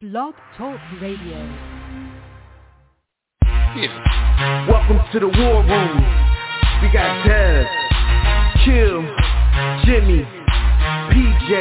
Blog Talk Radio. Yeah. Welcome to the war room. We got Dev, Kill, Jimmy, PJ,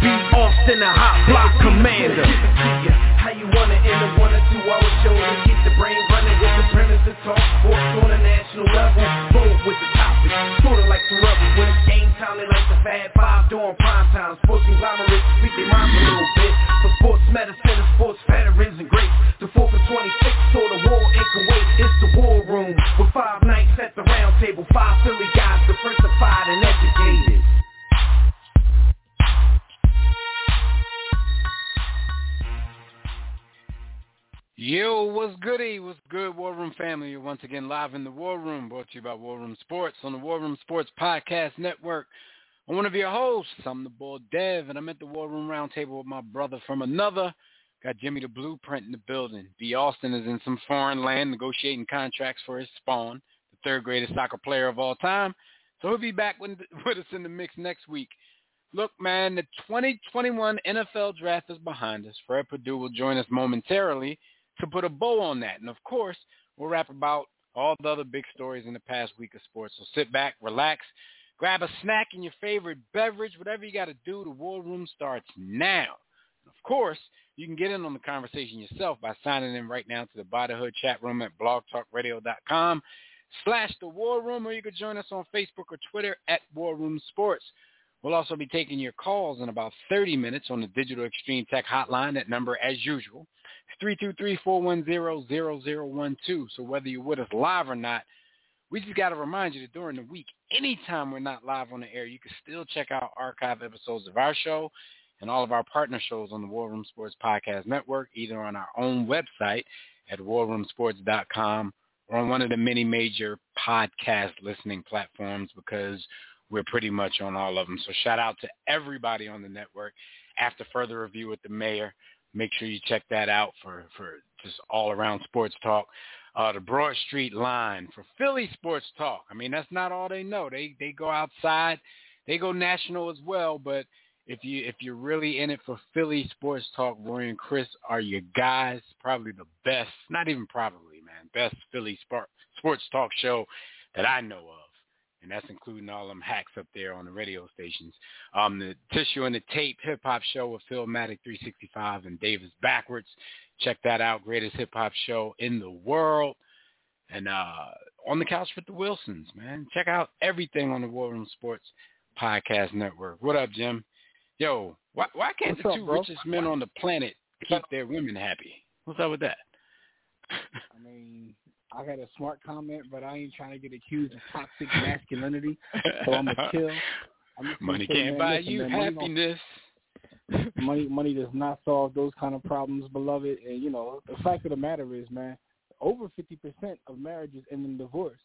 B. Austin, the hot block commander. How you wanna end a one or two hour show to get the brain running with the premise to talk sports on a national level. Bold with the topic, sorta like the rebels when it's game time. They like the Fab Five during prime time. Sports conglomerates speak their minds a little bit. For sports medicine and sports veterans and greats. The 4 for 26 saw the war in Kuwait. It's the war room with five nights at the round table. Five Philly guys Yo, what's goody? What's good, War Room family? You're once again live in the War Room, brought to you by War Room Sports on the War Room Sports Podcast Network. I'm one of your hosts. I'm the boy Dev, and I'm at the War Room Roundtable with my brother from another. Got Jimmy the Blueprint in the building. B. Austin is in some foreign land negotiating contracts for his spawn, the third greatest soccer player of all time. So he'll be back with, us in the mix next week. Look, man, the 2021 NFL Draft is behind us. Fred Purdue will join us momentarily to put a bow on that. And of course, we'll wrap about all the other big stories in the past week of sports. So sit back, relax, grab a snack and your favorite beverage, whatever you got to do. The war room starts now. And of course, you can get in on the conversation yourself by signing in right now to the Bodyhood chat room at blogtalkradio.com slash the war room, or you could join us on Facebook or Twitter at War Room Sports. We'll also be taking your calls in about 30 minutes on the Digital Extreme Tech Hotline. That number, as usual, is 323-410-0012. So whether you're with us live or not, we just got to remind you that during the week, anytime we're not live on the air, you can still check out archive episodes of our show and all of our partner shows on the War Room Sports Podcast Network, either on our own website at warroomsports.com or on one of the many major podcast listening platforms because we're pretty much on all of them. So shout out to everybody on the network. After further review with the mayor, make sure you check that out for, for just all around sports talk. Uh, the Broad Street line for Philly sports talk. I mean, that's not all they know. They they go outside, they go national as well. But if you if you're really in it for Philly sports talk, Roy and Chris are your guys. Probably the best, not even probably, man, best Philly sport, sports talk show that I know of and that's including all them hacks up there on the radio stations. Um, the Tissue and the Tape hip hop show with Philmatic 365 and Davis Backwards. Check that out. Greatest hip hop show in the world. And uh, on the couch with the Wilsons, man. Check out everything on the War Room Sports Podcast Network. What up, Jim? Yo, why, why can't What's the two bro? richest men on the planet keep their women happy? What's up with that? I mean, I got a smart comment, but I ain't trying to get accused of toxic masculinity, so I'm gonna chill. I'm just Money say, can't man, buy listen, you man, happiness. money money does not solve those kind of problems, beloved. And you know, the fact of the matter is, man, over fifty percent of marriages end in divorce.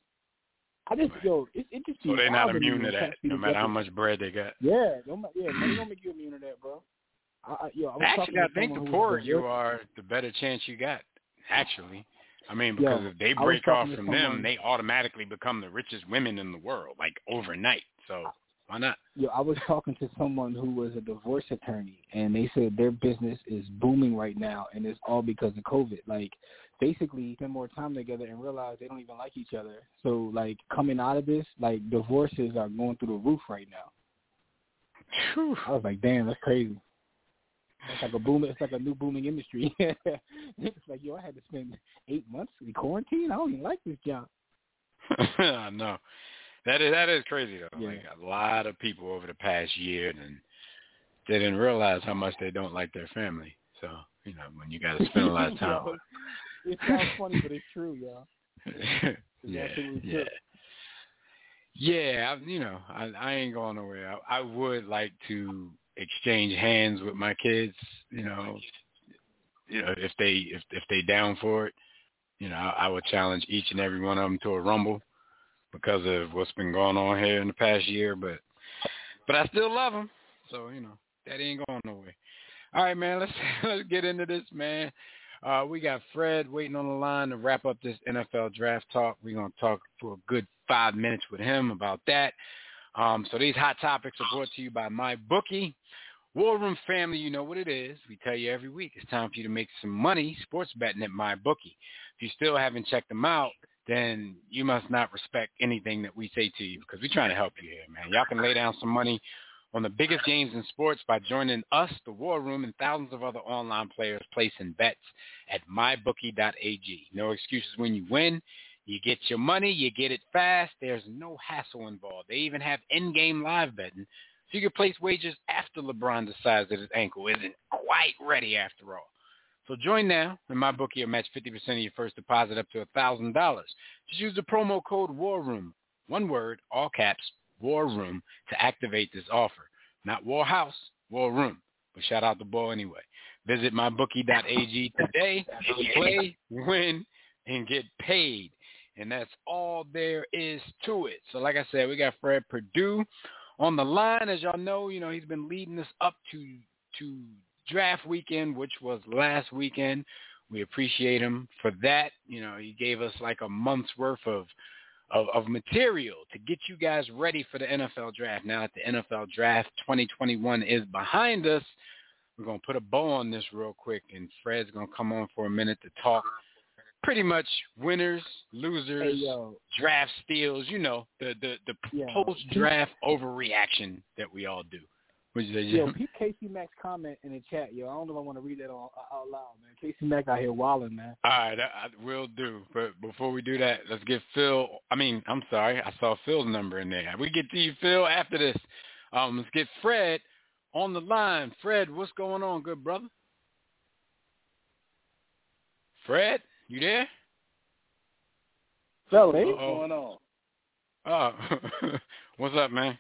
I just yo, it, it just So they're not wild to me immune to that, no matter how much bread they got. Yeah, don't, yeah, money don't make you immune to that, bro. I, I, yo, I Actually, I think the poorer you are, the better chance you got. Actually, I mean, because Yo, if they break off from them, they automatically become the richest women in the world, like overnight. So why not? Yo, I was talking to someone who was a divorce attorney, and they said their business is booming right now, and it's all because of COVID. Like, basically, spend more time together and realize they don't even like each other. So, like, coming out of this, like, divorces are going through the roof right now. Whew. I was like, damn, that's crazy. It's like a boom. It's like a new booming industry. it's like, yo, I had to spend eight months in quarantine. I don't even like this job. I know. That is that is crazy though. Yeah. Like a lot of people over the past year and they didn't realize how much they don't like their family. So, you know, when you gotta spend a lot of time It sounds funny, but it's true, yo. yeah, yeah. Yeah, I, you know, I, I ain't going nowhere. I, I would like to exchange hands with my kids. You know, you know if they if if they down for it, you know, I, I would challenge each and every one of them to a rumble because of what's been going on here in the past year. But but I still love them, so you know that ain't going nowhere. All right, man. Let's let's get into this, man. Uh, we got Fred waiting on the line to wrap up this NFL draft talk. We're going to talk for a good five minutes with him about that. Um, so these hot topics are brought to you by MyBookie. War Room family, you know what it is. We tell you every week. It's time for you to make some money sports betting at MyBookie. If you still haven't checked them out, then you must not respect anything that we say to you because we're trying to help you here, man. Y'all can lay down some money on the biggest games in sports by joining us, the War Room, and thousands of other online players placing bets at mybookie.ag. No excuses when you win. You get your money, you get it fast. There's no hassle involved. They even have in-game live betting, so you can place wagers after LeBron decides that his ankle isn't quite ready after all. So join now, and MyBookie will match 50% of your first deposit up to $1,000. Just use the promo code War Room, one word, all caps, War Room, to activate this offer. Not War House, War Room. But shout out the ball anyway. Visit mybookie.ag today play, win, and get paid. And that's all there is to it. So like I said, we got Fred Perdue on the line. As y'all know, you know, he's been leading us up to to draft weekend, which was last weekend. We appreciate him for that. You know, he gave us like a month's worth of of, of material to get you guys ready for the NFL draft. Now that the NFL draft 2021 is behind us, we're going to put a bow on this real quick, and Fred's going to come on for a minute to talk pretty much winners, losers, Hey, draft steals, you know, the the, the Yeah. post-draft overreaction that we all do. What'd you say, Yo, peep Casey Mack's comment in the chat. Yo, I don't know if I want to read that all, out loud, man. Casey Mack out here wilding, man. All right, I, I will do. But before we do that, let's get Phil. I mean, I'm sorry, I saw Phil's number in there. We get to you, Phil, after this. Um, let's get Fred on the line. Fred, what's going on, good brother? Fred, you there? Fella, hey, Uh-oh. going on? Oh, what's up, man?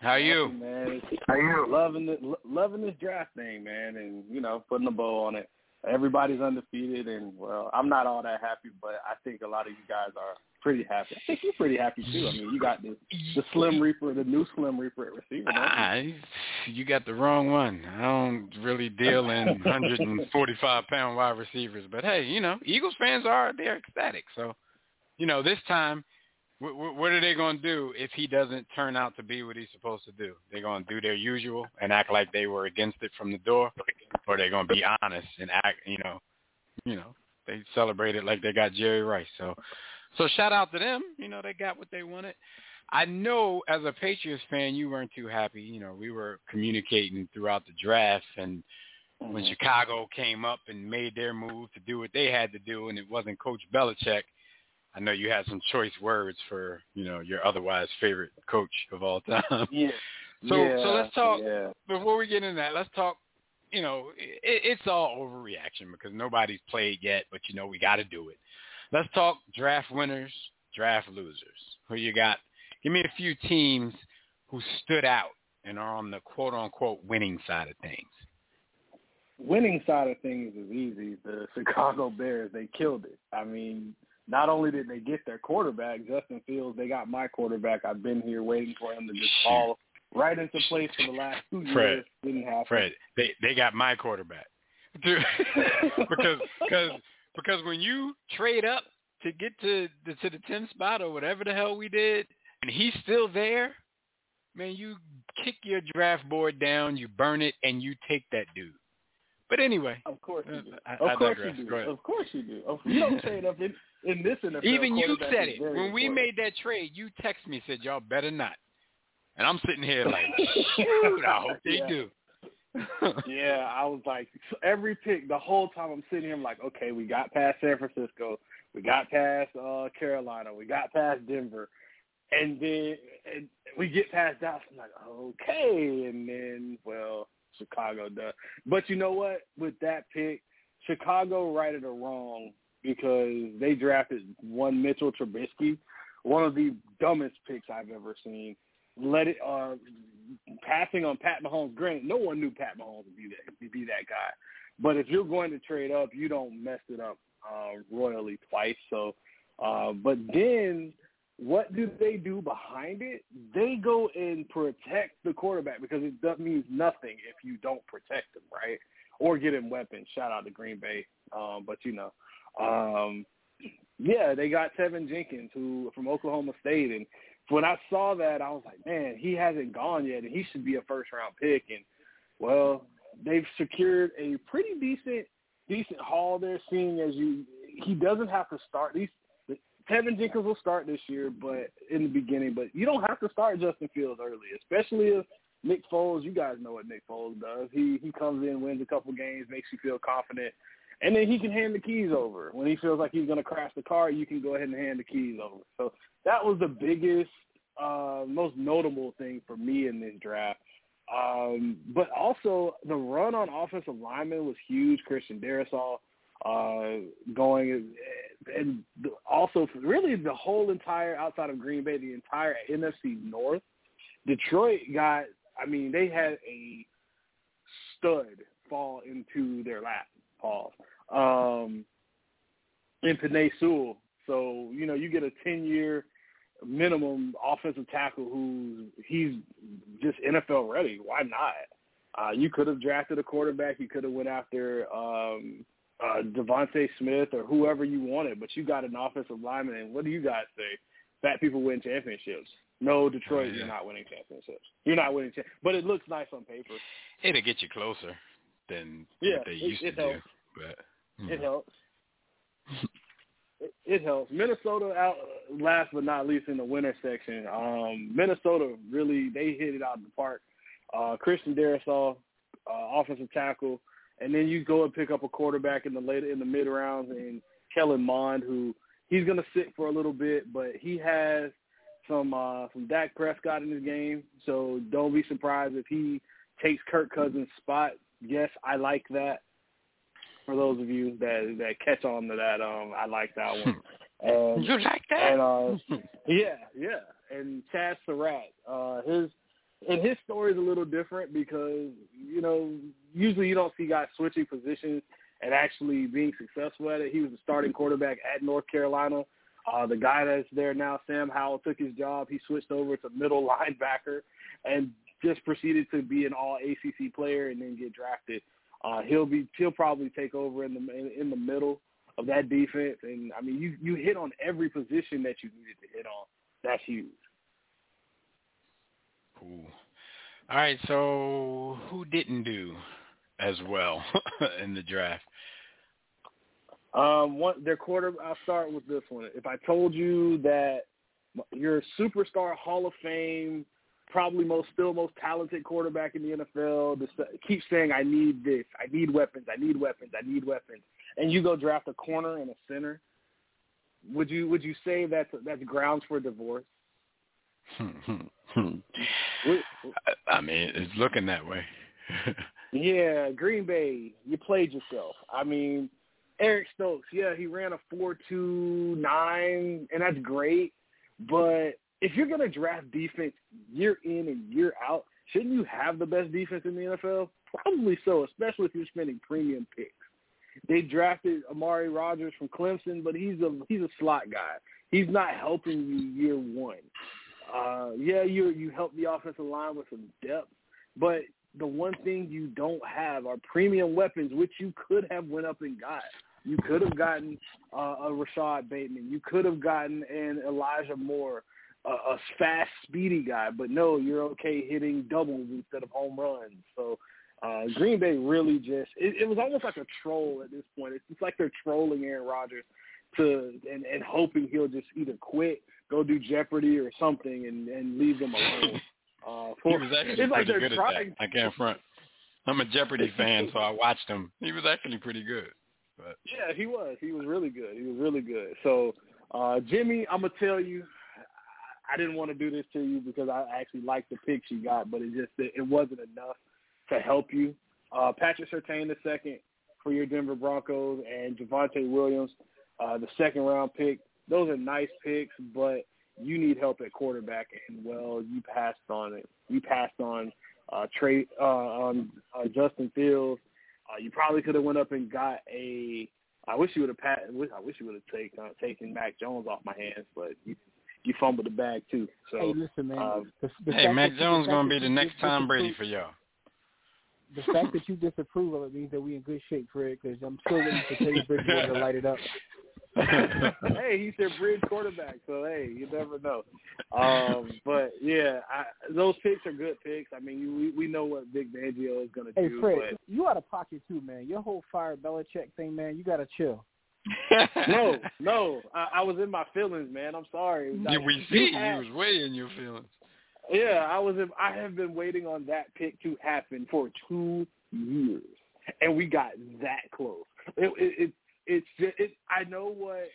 How you? Nothing, man? How you? Loving it, lo- loving this draft thing, man, and you know, putting a bow on it. Everybody's undefeated, and well, I'm not all that happy, but I think a lot of you guys are pretty happy. I think you're pretty happy too. I mean, you got the the Slim Reaper, the new Slim Reaper at receiver. don't you? Ah, you got the wrong one. I don't really deal in 145 pound wide receivers, but hey, you know, Eagles fans are they're ecstatic. So, you know, this time, w- w- what are they going to do if he doesn't turn out to be what he's supposed to do? They're going to do their usual and act like they were against it from the door, or they're going to be honest and act, you know, you know, they celebrate it like they got Jerry Rice. So, so shout out to them. You know, they got what they wanted. I know as a Patriots fan, you weren't too happy. You know, we were communicating throughout the draft, and when Mhm. Chicago came up and made their move to do what they had to do, and it wasn't Coach Belichick, I know you had some choice words for you know your otherwise favorite coach of all time. Yeah. So yeah, so let's talk Yeah. before we get into that. Let's talk. You know, it, it's all overreaction because nobody's played yet, but you know we got to do it. Let's talk draft winners, draft losers. Who you got? Give me a few teams who stood out and are on the quote unquote winning side of things. winning side of things is easy. The Chicago Bears, they killed it. I mean, not only did they get their quarterback, Justin Fields, they got my quarterback. I've been here waiting for him to just fall right into place for the last two Fred. years. Didn't happen. Fred, they they got my quarterback. Because because because when you trade up to get to the to the tenth spot or whatever the hell we did, and he's still there, man, you kick your draft board down, you burn it, and you take that dude. But anyway, Of course you do. Uh, I- Of I course digress. you do. Of course you do. Of- You don't trade up in, in this NFL. even you quarterback said it very when we made that trade. You text me said y'all better not, and I'm sitting here like, shoot, I hope they Yeah. do. yeah, I was like every pick the whole time I'm sitting here I'm like, okay, we got past San Francisco, we got past uh Carolina, we got past Denver, and then and we get past Dallas. I'm like, okay, and then well, Chicago does. But you know what? With that pick, Chicago righted a wrong because they drafted one Mitchell Trubisky, one of the dumbest picks I've ever seen. Let it uh passing on Pat Mahomes. Granted, no one knew Pat Mahomes would be that would be that guy. But if you're going to trade up, you don't mess it up uh, royally twice. So, uh, but then what do they do behind it? They go and protect the quarterback because it means nothing if you don't protect him, right? Or get him weapons. Shout out to Green Bay, um, but you know, um, yeah, they got Teven Jenkins who from Oklahoma State, and when I saw that, I was like, man, he hasn't gone yet, and he should be a first round pick. And Well, they've secured a pretty decent decent haul there, seeing as you he doesn't have to start. These Teven Jenkins will start this year, but in the beginning, but you don't have to start Justin Fields early, especially if Nick Foles. You guys know what Nick Foles does. He he comes in, wins a couple games, makes you feel confident, and then he can hand the keys over when he feels like he's going to crash the car. You can go ahead and hand the keys over. So that was the biggest, uh, most notable thing for me in this draft. Um, but also the run on offensive lineman was huge. Christian Darrisaw uh, going, and also really the whole entire outside of Green Bay, the entire NFC North. Detroit got, I mean, they had a stud fall into their lap, Paul, um, in Penei Sewell. So you know, you get a ten-year minimum offensive tackle who's he's just NFL ready. Why not? Uh, you could have drafted a quarterback. You could have went after um, uh, DeVonta Smith or whoever you wanted, but you got an offensive lineman. And what do you guys say? Fat people win championships. No, Detroit, oh, yeah. you're not winning championships. You're not winning, cha- but it looks nice on paper. It'll get you closer than yeah, what they used it, to helps. do. But it helps. it, it helps. Minnesota out last but not least in the winter section. Um, Minnesota really they hit it out of the park. Uh, Christian Darrisaw, uh, offensive tackle and then you go and pick up a quarterback in the later in the mid rounds and Kellen Mond, who he's going to sit for a little bit, but he has some uh, some Dak Prescott in his game, so don't be surprised if he takes Kirk Cousins' spot. Yes, I like that. For those of you that that catch on to that, um, I like that one. And, you like that? And uh, yeah, yeah. And Chazz Surratt, uh, his and his story is a little different because you know usually you don't see guys switching positions and actually being successful at it. He was the starting quarterback at North Carolina. Uh, the guy that's there now, Sam Howell, took his job. He switched over to middle linebacker and just proceeded to be an All ACC player and then get drafted. Uh, he'll be he'll probably take over in the in, in the middle of that defense. And I mean, you you hit on every position that you needed to hit on. That's huge. Cool. All right, so who didn't do as well in the draft? Um, one, their quarter. I'll start with this one. If I told you that your superstar Hall of Fame, probably most still most talented quarterback in the NFL, just keeps saying, "I need this. I need weapons. I need weapons. I need weapons," and you go draft a corner and a center, would you would you say that's that's grounds for divorce? I mean, it's looking that way. yeah, Green Bay, you played yourself. I mean, Eric Stokes, yeah, he ran a four two nine, and that's great. But if you're gonna draft defense year in and year out, shouldn't you have the best defense in the NFL? Probably so, especially if you're spending premium picks. They drafted Amari Rogers from Clemson, but he's a he's a slot guy. He's not helping you year one. Uh, yeah, you you help the offensive line with some depth, but the one thing you don't have are premium weapons, which you could have went up and got. You could have gotten uh, a Rashod Bateman. You could have gotten an Elijah Moore, a, a fast, speedy guy. But no, you're okay hitting doubles instead of home runs. So uh, Green Bay really just it, it was almost like a troll at this point. It's, it's like they're trolling Aaron Rodgers to and, and hoping he'll just either quit go do Jeopardy or something and and leave them alone. Uh, for, he was actually it's like pretty good trying. at that. I can't front. I'm a Jeopardy fan, so I watched him. He was actually pretty good. But yeah, he was. He was really good. He was really good. So, uh, Jimmy, I'm gonna tell you, I didn't want to do this to you because I actually liked the picks you got, but it just it wasn't enough to help you. Uh, Patrick Surtain the second for your Denver Broncos and Javonte Williams, uh, the second round pick those are nice picks, but you need help at quarterback, and well, you passed on it. You passed on uh, Trey uh, on uh, Justin Fields. Uh, you probably could have went up and got a. I wish you would have passed. I wish you would have taken uh, taken Mac Jones off my hands, but you, you fumbled the bag too. So hey, listen, man. Uh, the, the hey, Mac Jones gonna be the next Tom Brady for y'all. The fact that you disapprove of it means that we in good shape, Fred. Because I'm still waiting for Teddy Bridgewater to light it up. hey, he's their bridge quarterback, so hey, you never know. Um, but yeah, I, those picks are good picks. I mean, we we know what Vic Fangio is going to hey, do. Fred, but you out of pocket too, man. Your whole fire Belichick thing, man. You got to chill. No, no, I, I was in my feelings, man. I'm sorry. yeah, Like, we see had- you was way in your feelings. Yeah, I was. In, I have been waiting on that pick to happen for two years, and we got that close. It, it, it it's just. It, I know what.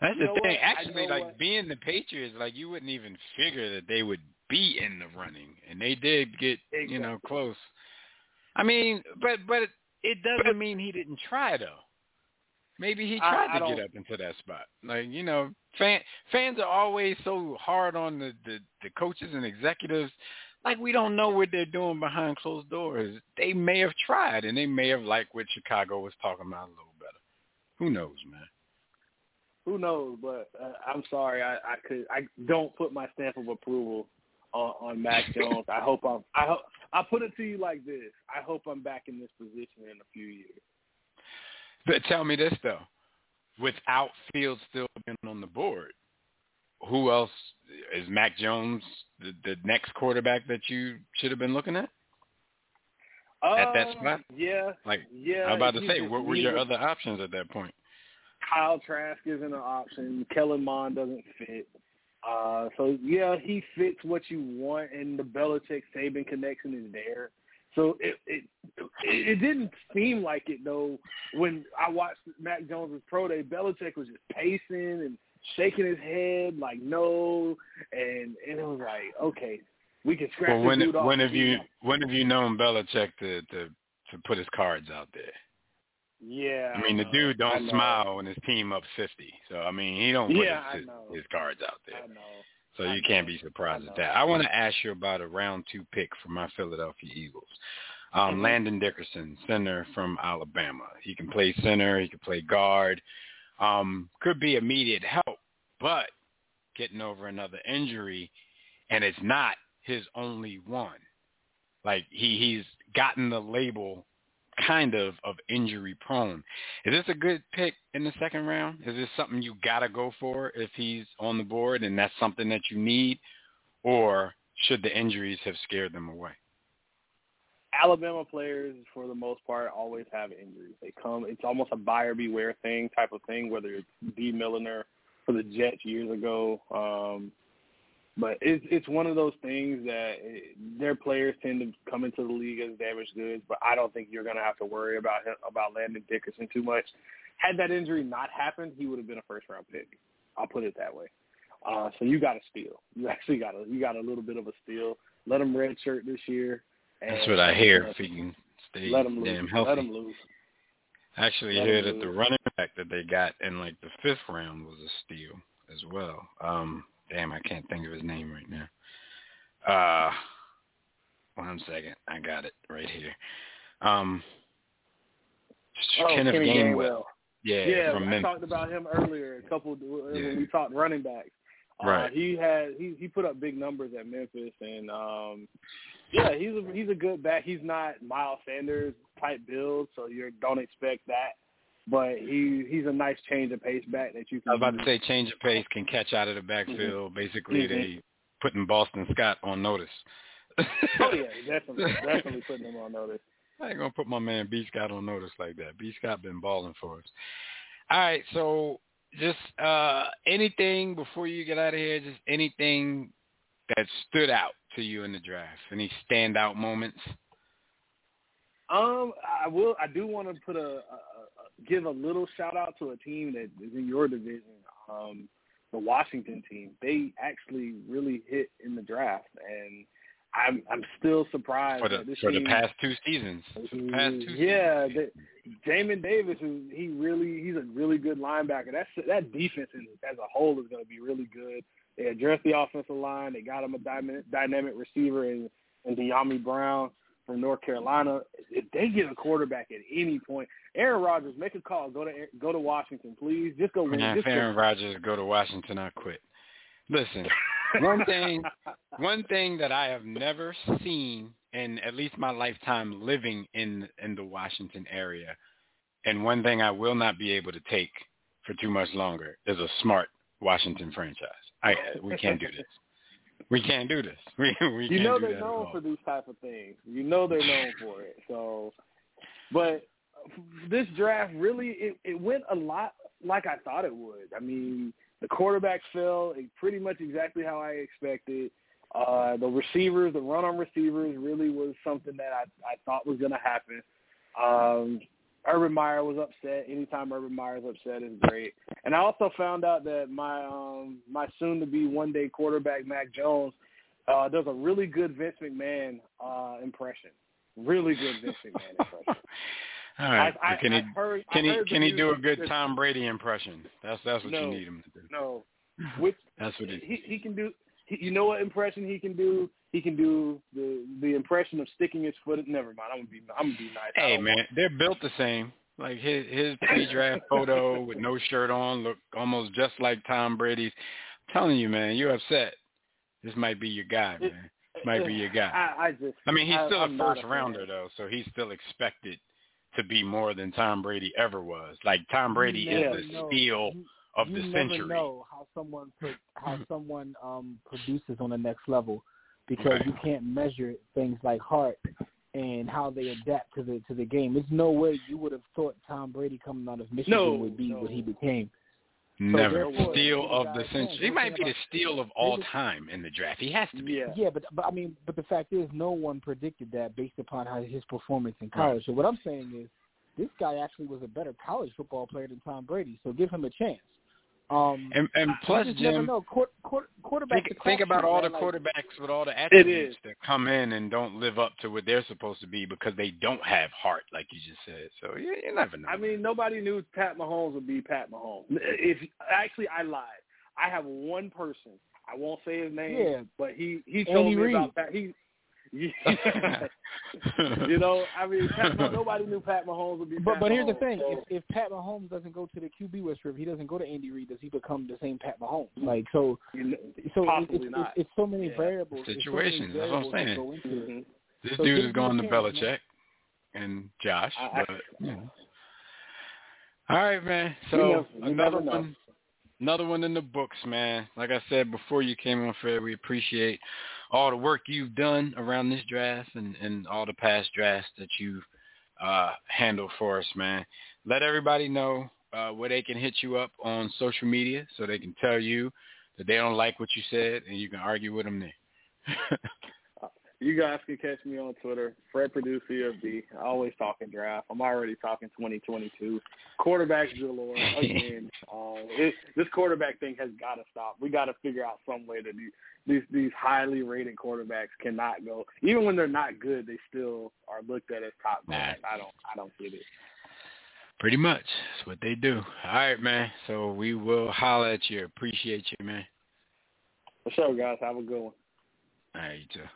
That's the thing. what? Actually, like what? being the Patriots, like you wouldn't even figure that they would be in the running, and they did get you know close. I mean, but but it, it doesn't mean he didn't try though. Maybe he tried I to don't- get up into that spot. Like you know, fan, fans are always so hard on the, the the coaches and executives. Like we don't know what they're doing behind closed doors. They may have tried, and they may have liked what Chicago was talking about a little better. Who knows, man? Who knows? But uh, I'm sorry. I, I could. I don't put my stamp of approval on, on Mac Jones. I hope I'm. I hope. I put it to you like this. I hope I'm back in this position in a few years. But tell me this though, without Fields still being on the board, who else is Mac Jones the, the next quarterback that you should have been looking at? At that Uh, spot? Yeah. Like Yeah. I was about to say, what were your other options at that point? Kyle Trask isn't an option. Kellen Mond doesn't fit. Uh, so yeah, he fits what you want, and the Belichick Saban connection is there. So it it it, didn't seem like it though when I watched Mac Jones's pro day. Belichick was just pacing and shaking his head like no, and and it was like okay, we can scratch Well, when off. when have you when have you known Belichick to to to put his cards out there? Yeah, I mean, the dude don't smile when his team up fifty. So I mean, he don't put Yeah, I his, his cards out there. I know. So you can't be surprised at that. I want to ask you about a round two pick for my Philadelphia Eagles. Um, Mhm. Landon Dickerson, center from Alabama. He can play center. He can play guard. Um, could be immediate help, but getting over another injury, and it's not his only one. Like he he's gotten the label kind of of injury prone. Is this a good pick in the second round? Is this something you gotta go for if he's on the board and that's something that you need? Or should the injuries have scared them away? Alabama players, for the most part, always have injuries. They come. It's almost a buyer beware thing type of thing. Whether it's Dee Milliner for the Jets years ago, um, but it's it's one of those things that it, their players tend to come into the league as damaged goods. But I don't think you're going to have to worry about him, about Landon Dickerson too much. Had that injury not happened, he would have been a first round pick. I'll put it that way. Uh, so you got a steal. You actually got a you got a little bit of a steal. Let him redshirt this year. And, That's what I hear. uh, If he can stay let him damn healthy. Let him loose. I actually let hear him that the running back that they got in like the fifth round was a steal as well. Um, damn, I can't think of his name right now. Uh, one second, I got it right here. Um, Oh, Kenneth Kenny Gainwell. Yeah, Yeah, from I Memphis. talked about him earlier. A couple Yeah. when we talked running backs. Uh, Right. He had he he put up big numbers at Memphis, and um, yeah, he's a he's a good back. He's not Miles Sanders type build, so you don't expect that. But he he's a nice change of pace back that you can. I was about to say change of pace can catch out of the backfield. Basically, Mhm. they putting Boston Scott on notice. Oh yeah, definitely definitely putting him on notice. I ain't gonna put my man B Scott on notice like that. B Scott been balling for us. All right, so just uh anything before you get out of here, just anything that stood out to you in the draft. Any standout moments? Um, I will. I do want to put a, a give a little shout out to a team that is in your division. Um, the Washington team. They actually really hit in the draft, and I'm I'm still surprised For the this for the past two seasons. For the past two yeah, seasons. the, Jamin Davis is he really he's a really good linebacker. That's that defense is, as a whole is going to be really good. They addressed the offensive line. They got him a dynamic, dynamic receiver and and Dyami Brown from North Carolina. If they get a quarterback at any point, Aaron Rodgers, make a call. Go to go to Washington, please. Just go win. Man, Just if go Aaron Rodgers go to Washington, I quit. Listen, one thing one thing that I have never seen in at least my lifetime living in in the Washington area, and one thing I will not be able to take for too much longer is a smart Washington franchise. I we can't do this. We can't do this. We we you know they're known for these type of things. You know they're known for it. So, but this draft really it, it went a lot like I thought it would. I mean, the quarterbacks fell pretty much exactly how I expected. Uh, the receivers, the run on receivers, really was something that I I thought was going to happen. Um, Urban Meyer was upset. Anytime Urban Meyer's upset is great. And I also found out that my um my soon to be one day quarterback Mac Jones uh does a really good Vince McMahon uh impression. Really good Vince McMahon impression. All right. I, I, can he heard, can he can he do a good Tom Brady impression? That's that's what No. you need him to do. No, which That's what he. he he can do. He, you know what impression he can do? He can do the the impression of sticking his foot. Never mind. I'm gonna be I'm gonna be nice. Hey man, they're built the same. Like his his pre-draft photo with no shirt on look almost just like Tom Brady's. I'm telling you, man, you're upset. This might be your guy, man. Might be your guy. I, I just. I mean, he's still I'm a first fan. rounder though, so he's still expected to be more than Tom Brady ever was. Like Tom Brady You is the know. steal of you the century. You never know how someone how someone um produces on the next level because Right. you can't measure things like heart and how they adapt to the to the game. There's no way you would have thought Tom Brady coming out of Michigan No, would be no. what he became. Never therefore, steal of the century. He might be the about- steal of all time in the draft. He has to be. Yeah. Yeah, but but I mean, but the fact is, no one predicted that based upon how his performance in college. So what I'm saying is, this guy actually was a better college football player than Tom Brady. So give him a chance. Um, And and plus, just Jim, know. Quarter, quarter, quarterback think, think about all the quarterbacks with all the attributes that come in and don't live up to what they're supposed to be because they don't have heart, like you just said. So you, you never know. I mean, nobody knew Pat Mahomes would be Pat Mahomes. If actually, I lied. I have one person. I won't say his name, Yeah. but he he told Andy me Reid. about Pat. He, you know, I mean, Pat, nobody knew Pat Mahomes would be. But Pat but here's the thing: so- if if Pat Mahomes doesn't go to the QB whisperer, if he doesn't go to Andy Reid, does he become the same Pat Mahomes? Like so, so it- Possibly it's, not. it's, it's so many Yeah. variables. it's so many Situations, that's what I'm saying. go into it. Mhm. this so dude is going to chance, man. Belichick and Josh, I- I- but you know. All right, man. So never- you another one, another one in the books, man. Like I said before you came on, Fred, we appreciate all the work you've done around this draft and, and all the past drafts that you've uh, handled for us, man. Let everybody know uh, where they can hit you up on social media so they can tell you that they don't like what you said and you can argue with them there. You guys can catch me on Twitter, Fred Purdue CFB. Always talking draft. I'm already talking 2022. Quarterbacks galore again. um, it, this quarterback thing has got to stop. We got to figure out some way to do these these highly rated quarterbacks cannot go. Even when they're not good, they still are looked at as top guys. I don't I don't get it. Pretty much. That's what they do. All right, man. So we will holler at you. Appreciate you, man. For sure, guys. Have a good one. All right, you too.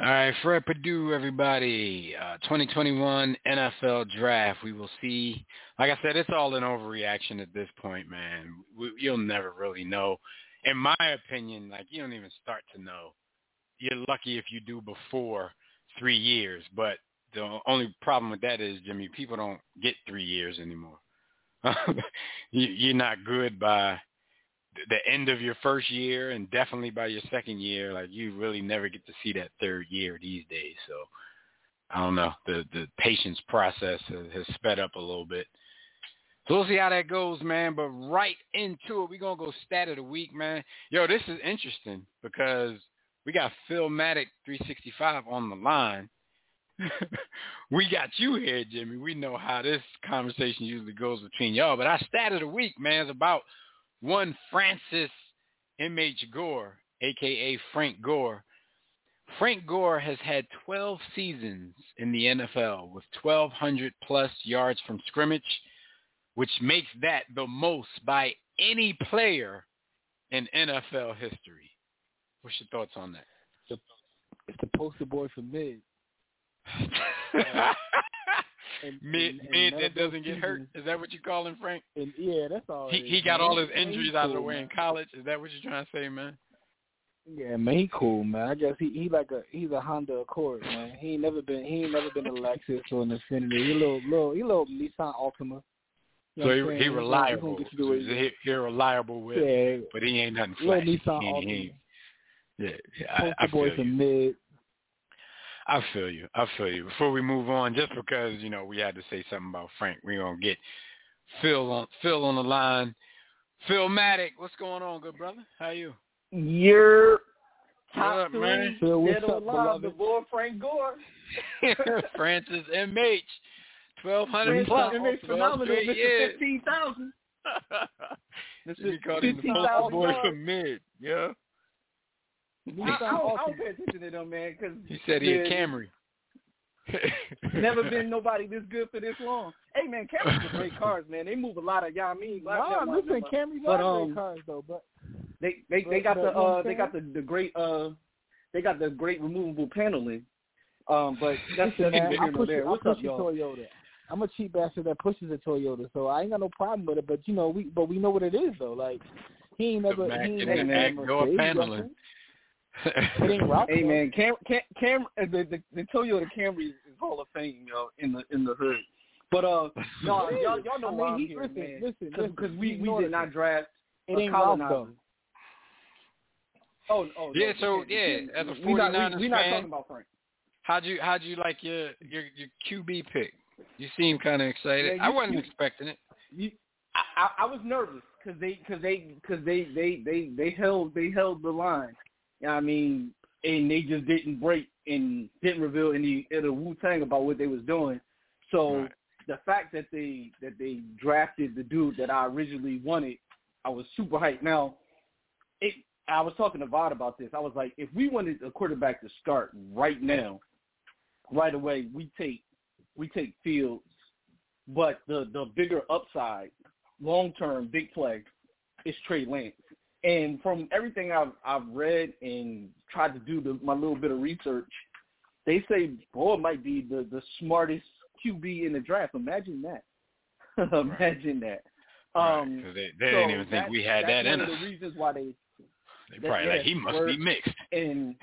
All right, Fred Purdue, everybody. Uh, 2021 NFL Draft. We will see. Like I said, it's all an overreaction at this point, man. We, you'll never really know. In my opinion, like you don't even start to know. You're lucky if you do before three years, but the only problem with that is, Jimmy, people don't get three years anymore. you, you're not good by the end of your first year and definitely by your second year, like you really never get to see that third year these days. So I don't know. The the patience process has, has sped up a little bit. So we'll see how that goes, man. But right into it, we're gonna go stat of the week, man. Yo, this is interesting because we got Philmatic 365 on the line. we got you here, Jimmy. We know how this conversation usually goes between y'all. But our stat of the week, man, is about one Francis M.H. Gore, a.k.a. Frank Gore. Frank Gore has had 12 seasons in the NFL with 1,200 plus yards from scrimmage, which makes that the most by any player in NFL history. What's your thoughts on that? It's the poster boy for mid. And, mid, and- mid that doesn't get hurt. Is that what you call him, Frank? And yeah, that's all. He he got man. all his injuries out of the way man. in college. Is that what you're trying to say, man? Yeah, man, he cool, man. I guess he he like a he's a Honda Accord, man. He ain't never been he ain't never been a Lexus or an Infiniti. He a little little he a little Nissan Altima. You so he, he reliable. He, gonna get you So he, he reliable with, yeah, but he ain't nothing little flashy. Nissan He ain't- yeah, yeah, I, I boy from you. mid. I feel you. I feel you. Before we move on, just because you know we had to say something about Frank, we're gonna get Phil on Phil on the line. Philmatic, what's going on, good brother? How you? Your What up, top three man? Phil, what's dead or up, alive beloved? before Frank Gore. Francis MH, twelve hundred Francis plus, MH phenomenal, Mr. years. Fifteen thousand. you called the $15,000 boy for mid, yeah. I, I, don't, I don't pay attention to them, man, because He said he a Camry. never been nobody this good for this long. Hey, man, Camrys are great cars, man. They move a lot of y'all mean. No, listen, Camry But, got um, great cars though, but They they they But- got but the you know what uh they got the the great uh they got the great removable paneling. Um, but that's listen, the man, I push, there. I What's push up, a y'all? Toyota. I'm a cheap bastard that pushes a Toyota, so I ain't got no problem with it. But you know, we but we know what it is though. Like he ain't never Mac he ain't and never the had a back paneling. Hey man, Cam Cam, Cam uh, the, the the Toyota Camry is Hall of Fame, yo, in the in the hood. But uh, no, It is. y'all y'all know I mean, why I'm he- here, listen, man. listen, Because we we did not draft It a ain't Ralph colonizer. though. Oh, oh, Yeah, no, so, we yeah, can't- as a we not, 49ers we, we not fan- talking about Frank. How'd you how'd you like your your your QB pick? You seem kind of excited. Yeah, I wasn't you- expecting it. You, I, I, I was nervous because they because they because they, they they they held they held the line. I mean, and they just didn't break and didn't reveal any of the Wu Tang about what they was doing. So Right. the fact that they that they drafted the dude that I originally wanted, I was super hyped. Now, it I was talking to Vod about this. I was like, if we wanted a quarterback to start right now, right away, we take we take Fields, but the the bigger upside, long term, big play, is Trey Lance. And from everything I've I've read and tried to do the, my little bit of research, they say Boyd might be the the smartest QB in the draft. Imagine that. Imagine that. Um, Right, they they so didn't even think we had that in one us. of the reasons why they They that- probably like he must be mixed. and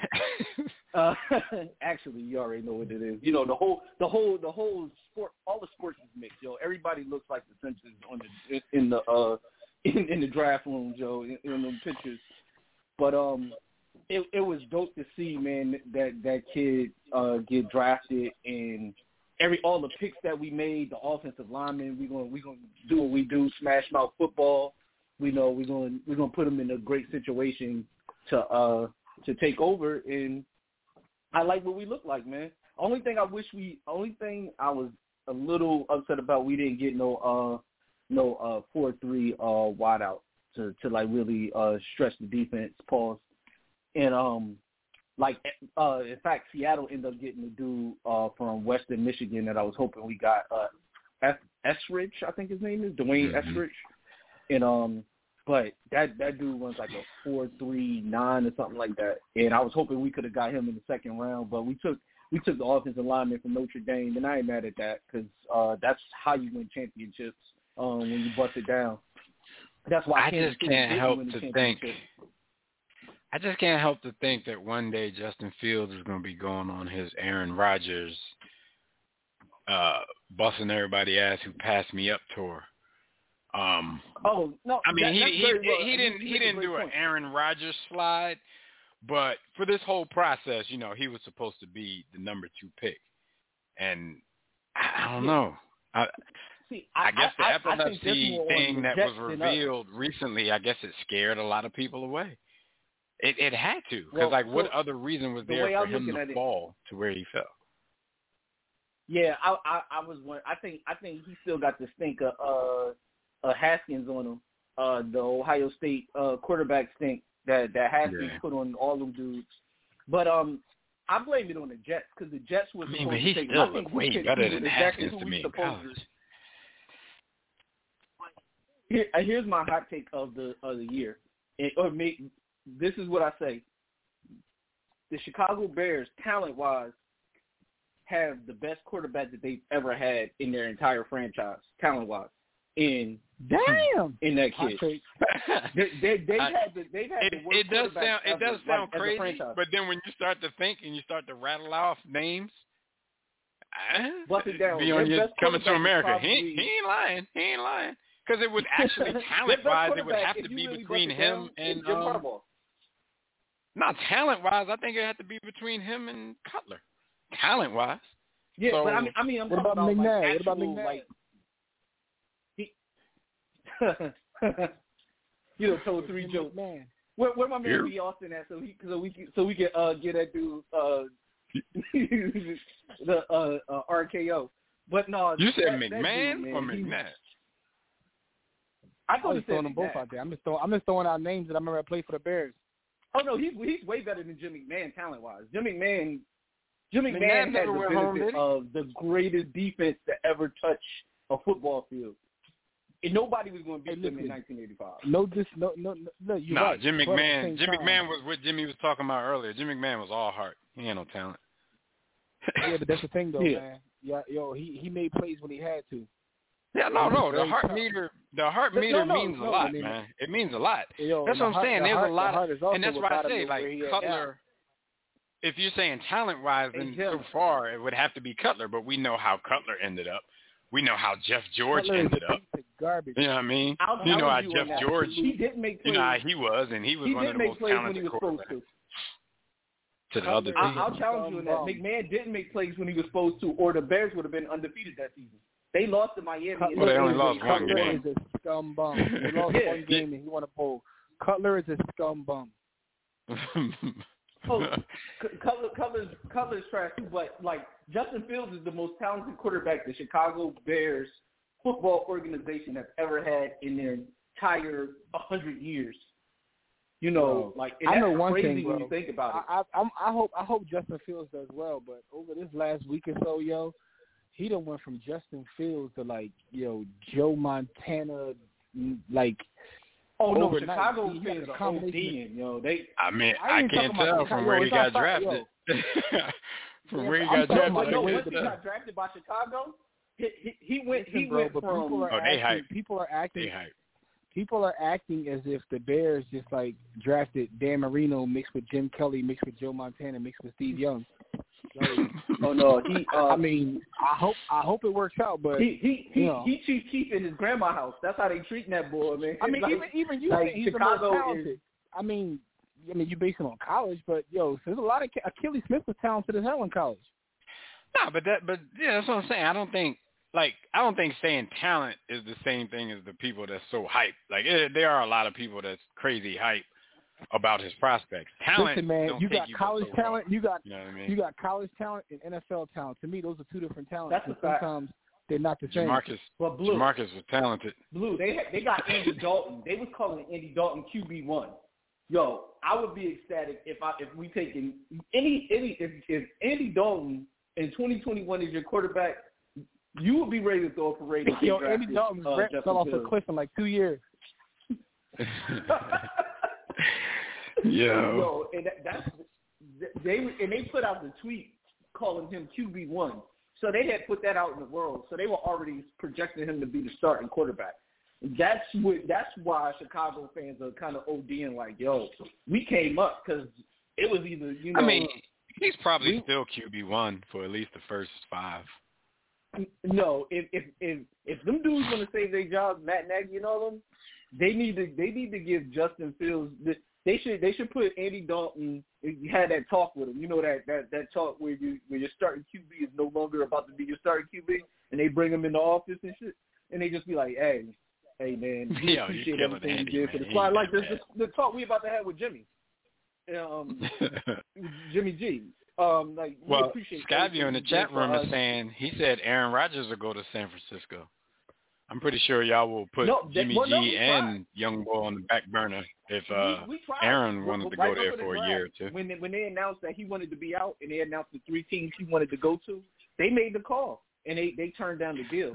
uh, actually, you already know what it is. You know the whole, the whole, the whole sport. All the sports is mixed, yo. Everybody looks like the Simpsons on the in the uh in, in the draft room, Joe, in, in them pictures. But um, it it was dope to see, man, that that kid uh get drafted and every all the picks that we made, the offensive linemen, we gonna we gonna do what we do, smash mouth football. We know we're gonna we're gonna put them in a great situation to uh to take over and I like what we look like, man. Only thing I wish we only thing I was a little upset about we didn't get no uh no uh four three uh wide out to to like really uh stretch the defense pause. And um like uh in fact Seattle ended up getting the dude uh from Western Michigan that I was hoping we got uh F Eskridge, I think his name is, D'Wayne Mhm. Eskridge. And um but that that dude runs like a four three nine or something like that. And I was hoping we could have got him in the second round, but we took we took the offensive lineman from Notre Dame, and I ain't mad at that because uh, that's how you win championships um, when you bust it down. That's why I Kansas just can't help to think. I just can't help to think that one day Justin Fields is going to be going on his Aaron Rodgers, uh, busting everybody ass who passed me up tour. Um, Oh no! I mean, that, he he well- he didn't he didn't do an. Aaron Rodgers slide, but for this whole process, you know, he was supposed to be the number two pick, and I, I don't know. I, See, I guess the I, I epilepsy thing that was revealed recently, I guess it scared a lot of people away. It it had to because Well, like what so other reason was there way for I'm him to at it- fall to where he fell? Yeah, I, I I was one. I think I think he still got the stink of uh, uh Haskins on him. Uh, the Ohio State uh quarterback stink that that Haskins Yeah. put on all them dudes. But um, I blame it on the Jets because the Jets was I mean, supposed but he to take. still I think looked way better than was exactly Haskins to me in college. Here, uh, here's my hot take of the of the year. It, or make, this is what I say: the Chicago Bears, talent wise, have the best quarterback that they've ever had in their entire franchise, talent wise. In Damn. in that kid, they they they've I- had the they've had It, the worst it does sound it ever, does sound like, crazy, but then when you start to think and you start to rattle off names, Bust it down. Be on your coming to quarterback is America. He, he ain't lying. He ain't lying. Because it would actually talent wise, it would have to be really between him down, and um, not talent wise. I think it had to be between him and Cutler. Talent wise. Yeah, So- but I mean, I mean, I'm What talking about about McNabb? like What about actual, McNabb? like he. you know, told three jokes. Man, Where, where my man Here. B Austin at? So he, so we, so we can uh, get that dude uh, the uh, uh, RKO. But no, You said that- that McMahon dude, or man, he- McNabb? I I thought was he said throwing them both McNabb. out there. I'm just throwing, I'm just throwing out names that I remember I played for the Bears. Oh no, he's he's way better than Jimmy McMahon talent wise. Jimmy McMahon, Jimmy McNabb McMahon had the went home, benefit of the greatest defense to ever touch a football field. And nobody was going to Hey, beat them in 1985. No, dis, no, no, no, no you're No, right. Jim But at the McMahon. same Jim time- McMahon was what Jimmy was talking about earlier. Jim McMahon was all heart. He had no talent. Yeah, but that's the thing though, Yeah. man. Yeah, yo, he he made plays when he had to. Yeah, no, no. The heart meter, the heart meter no, means a lot, I man. It means a lot. Yo, That's what I'm heart- saying. There's heart- a lot heart is also and that's why I say, like where he at Cutler. If you're saying talent wise, Hey, then Jim. so far it would have to be Cutler. But we know how Cutler ended up. We know how Jeff George Cutler ended up. piece garbage. You know what I mean? I'll You know how challenge Jeff. George. He didn't make You know how he was, and he was he one of the most plays when he talented quarterbacks to. to the other Cutler I, team. I'll challenge you on that. McMahon didn't make plays when he was supposed to, or the Bears would have been undefeated that season. They lost to Miami. Cutler Well, they only is a- lost one Cutler game. is a scum bum. They lost Yeah. one game and he won a bowl. Cutler is a scum bum. Oh, Cutler, Cutler's, Cutler's trash too, but like Justin Fields is the most talented quarterback the Chicago Bears football organization has ever had in their entire hundred years. You know, oh, Bro, like and I that's know one crazy thing, when bro. you think about it. I, I, I'm, I hope I hope Justin Fields does well, but over this last week or so, yo, he done went from Justin Fields to like yo Joe Montana, like oh no, overnight. Chicago He got fans a are combination ODing, yo. They I mean, I I, can't talking about tell Chicago. from where he got drafted. from where he but I'm got drafted, about but no, I the- once can't he uh, got drafted by Chicago, he he, he went Listen, he bro, went but from people are Oh, they acting, hype. people are acting, They hype. people are acting as if the Bears just like drafted Dan Marino mixed with Jim Kelly mixed with Joe Montana mixed with Steve Young. Like, oh no, he uh, I mean, I hope I hope it works out, but he he he, you know. he Chief Keef in his grandma house. That's how they treating that boy, man. I mean, Like, even even you like, think he's Chicago the most is- talented. I mean, I mean, you base it on college, but yo, so there's a lot of Akili Smith was talented as hell in college. No, but that, but yeah, that's what I'm saying. I don't think, like, I don't think saying talent is the same thing as the people that's so hype. Like, eh, there are a lot of people that's crazy hype about his prospects. Talent, Listen, man, you got you college so far. talent, you got You know what I mean? you got college talent and NFL talent. To me, those are two different talents. That's a and fact. sometimes they're not the same. Jamarcus, But Blue, Jamarcus was talented. Blue, they they got Andy Dalton. They was calling Andy Dalton QB one. Yo, I would be ecstatic if I if we taking any any if, if Andy Dalton in 2021 is your quarterback, you would be ready to throw a parade. Yo, Andy Dalton Dalton's uh, rep Justin fell off a cliff in like two years. Yo. Yo, and that, that's they and they put out the tweet calling him QB one. So they had put that out in the world. So they were already projecting him to be the starting quarterback. That's what. That's why Chicago fans are kind of ODing like, yo, we came up because it was either you know. I mean, he's probably we- still QB one for at least the first five. no. If if if if them dudes want to save their jobs, Matt Nagy and all them, they need to they need to give Justin Fields. They should they should put Andy Dalton. You had that talk with him. You know that that that talk where you where your starting QB is no longer about to be your starting QB, and they bring him in the office and shit, and they just be like, hey. Hey man, we Yo, you appreciate everything Andy, you did for the He squad. Like the, that the the talk we about to have with Jimmy, um, Jimmy G. Um, like we well, appreciate Skyview in the chat room is saying he said Aaron Rodgers will go to San Francisco. I'm pretty sure y'all will put No, Jimmy well, no, G and Young Boy on the back burner if uh we, we. Aaron wanted to right go there for a year or two. When they, when they announced that he wanted to be out, and they announced the three teams he wanted to go to, they made the call, and they they turned down the deal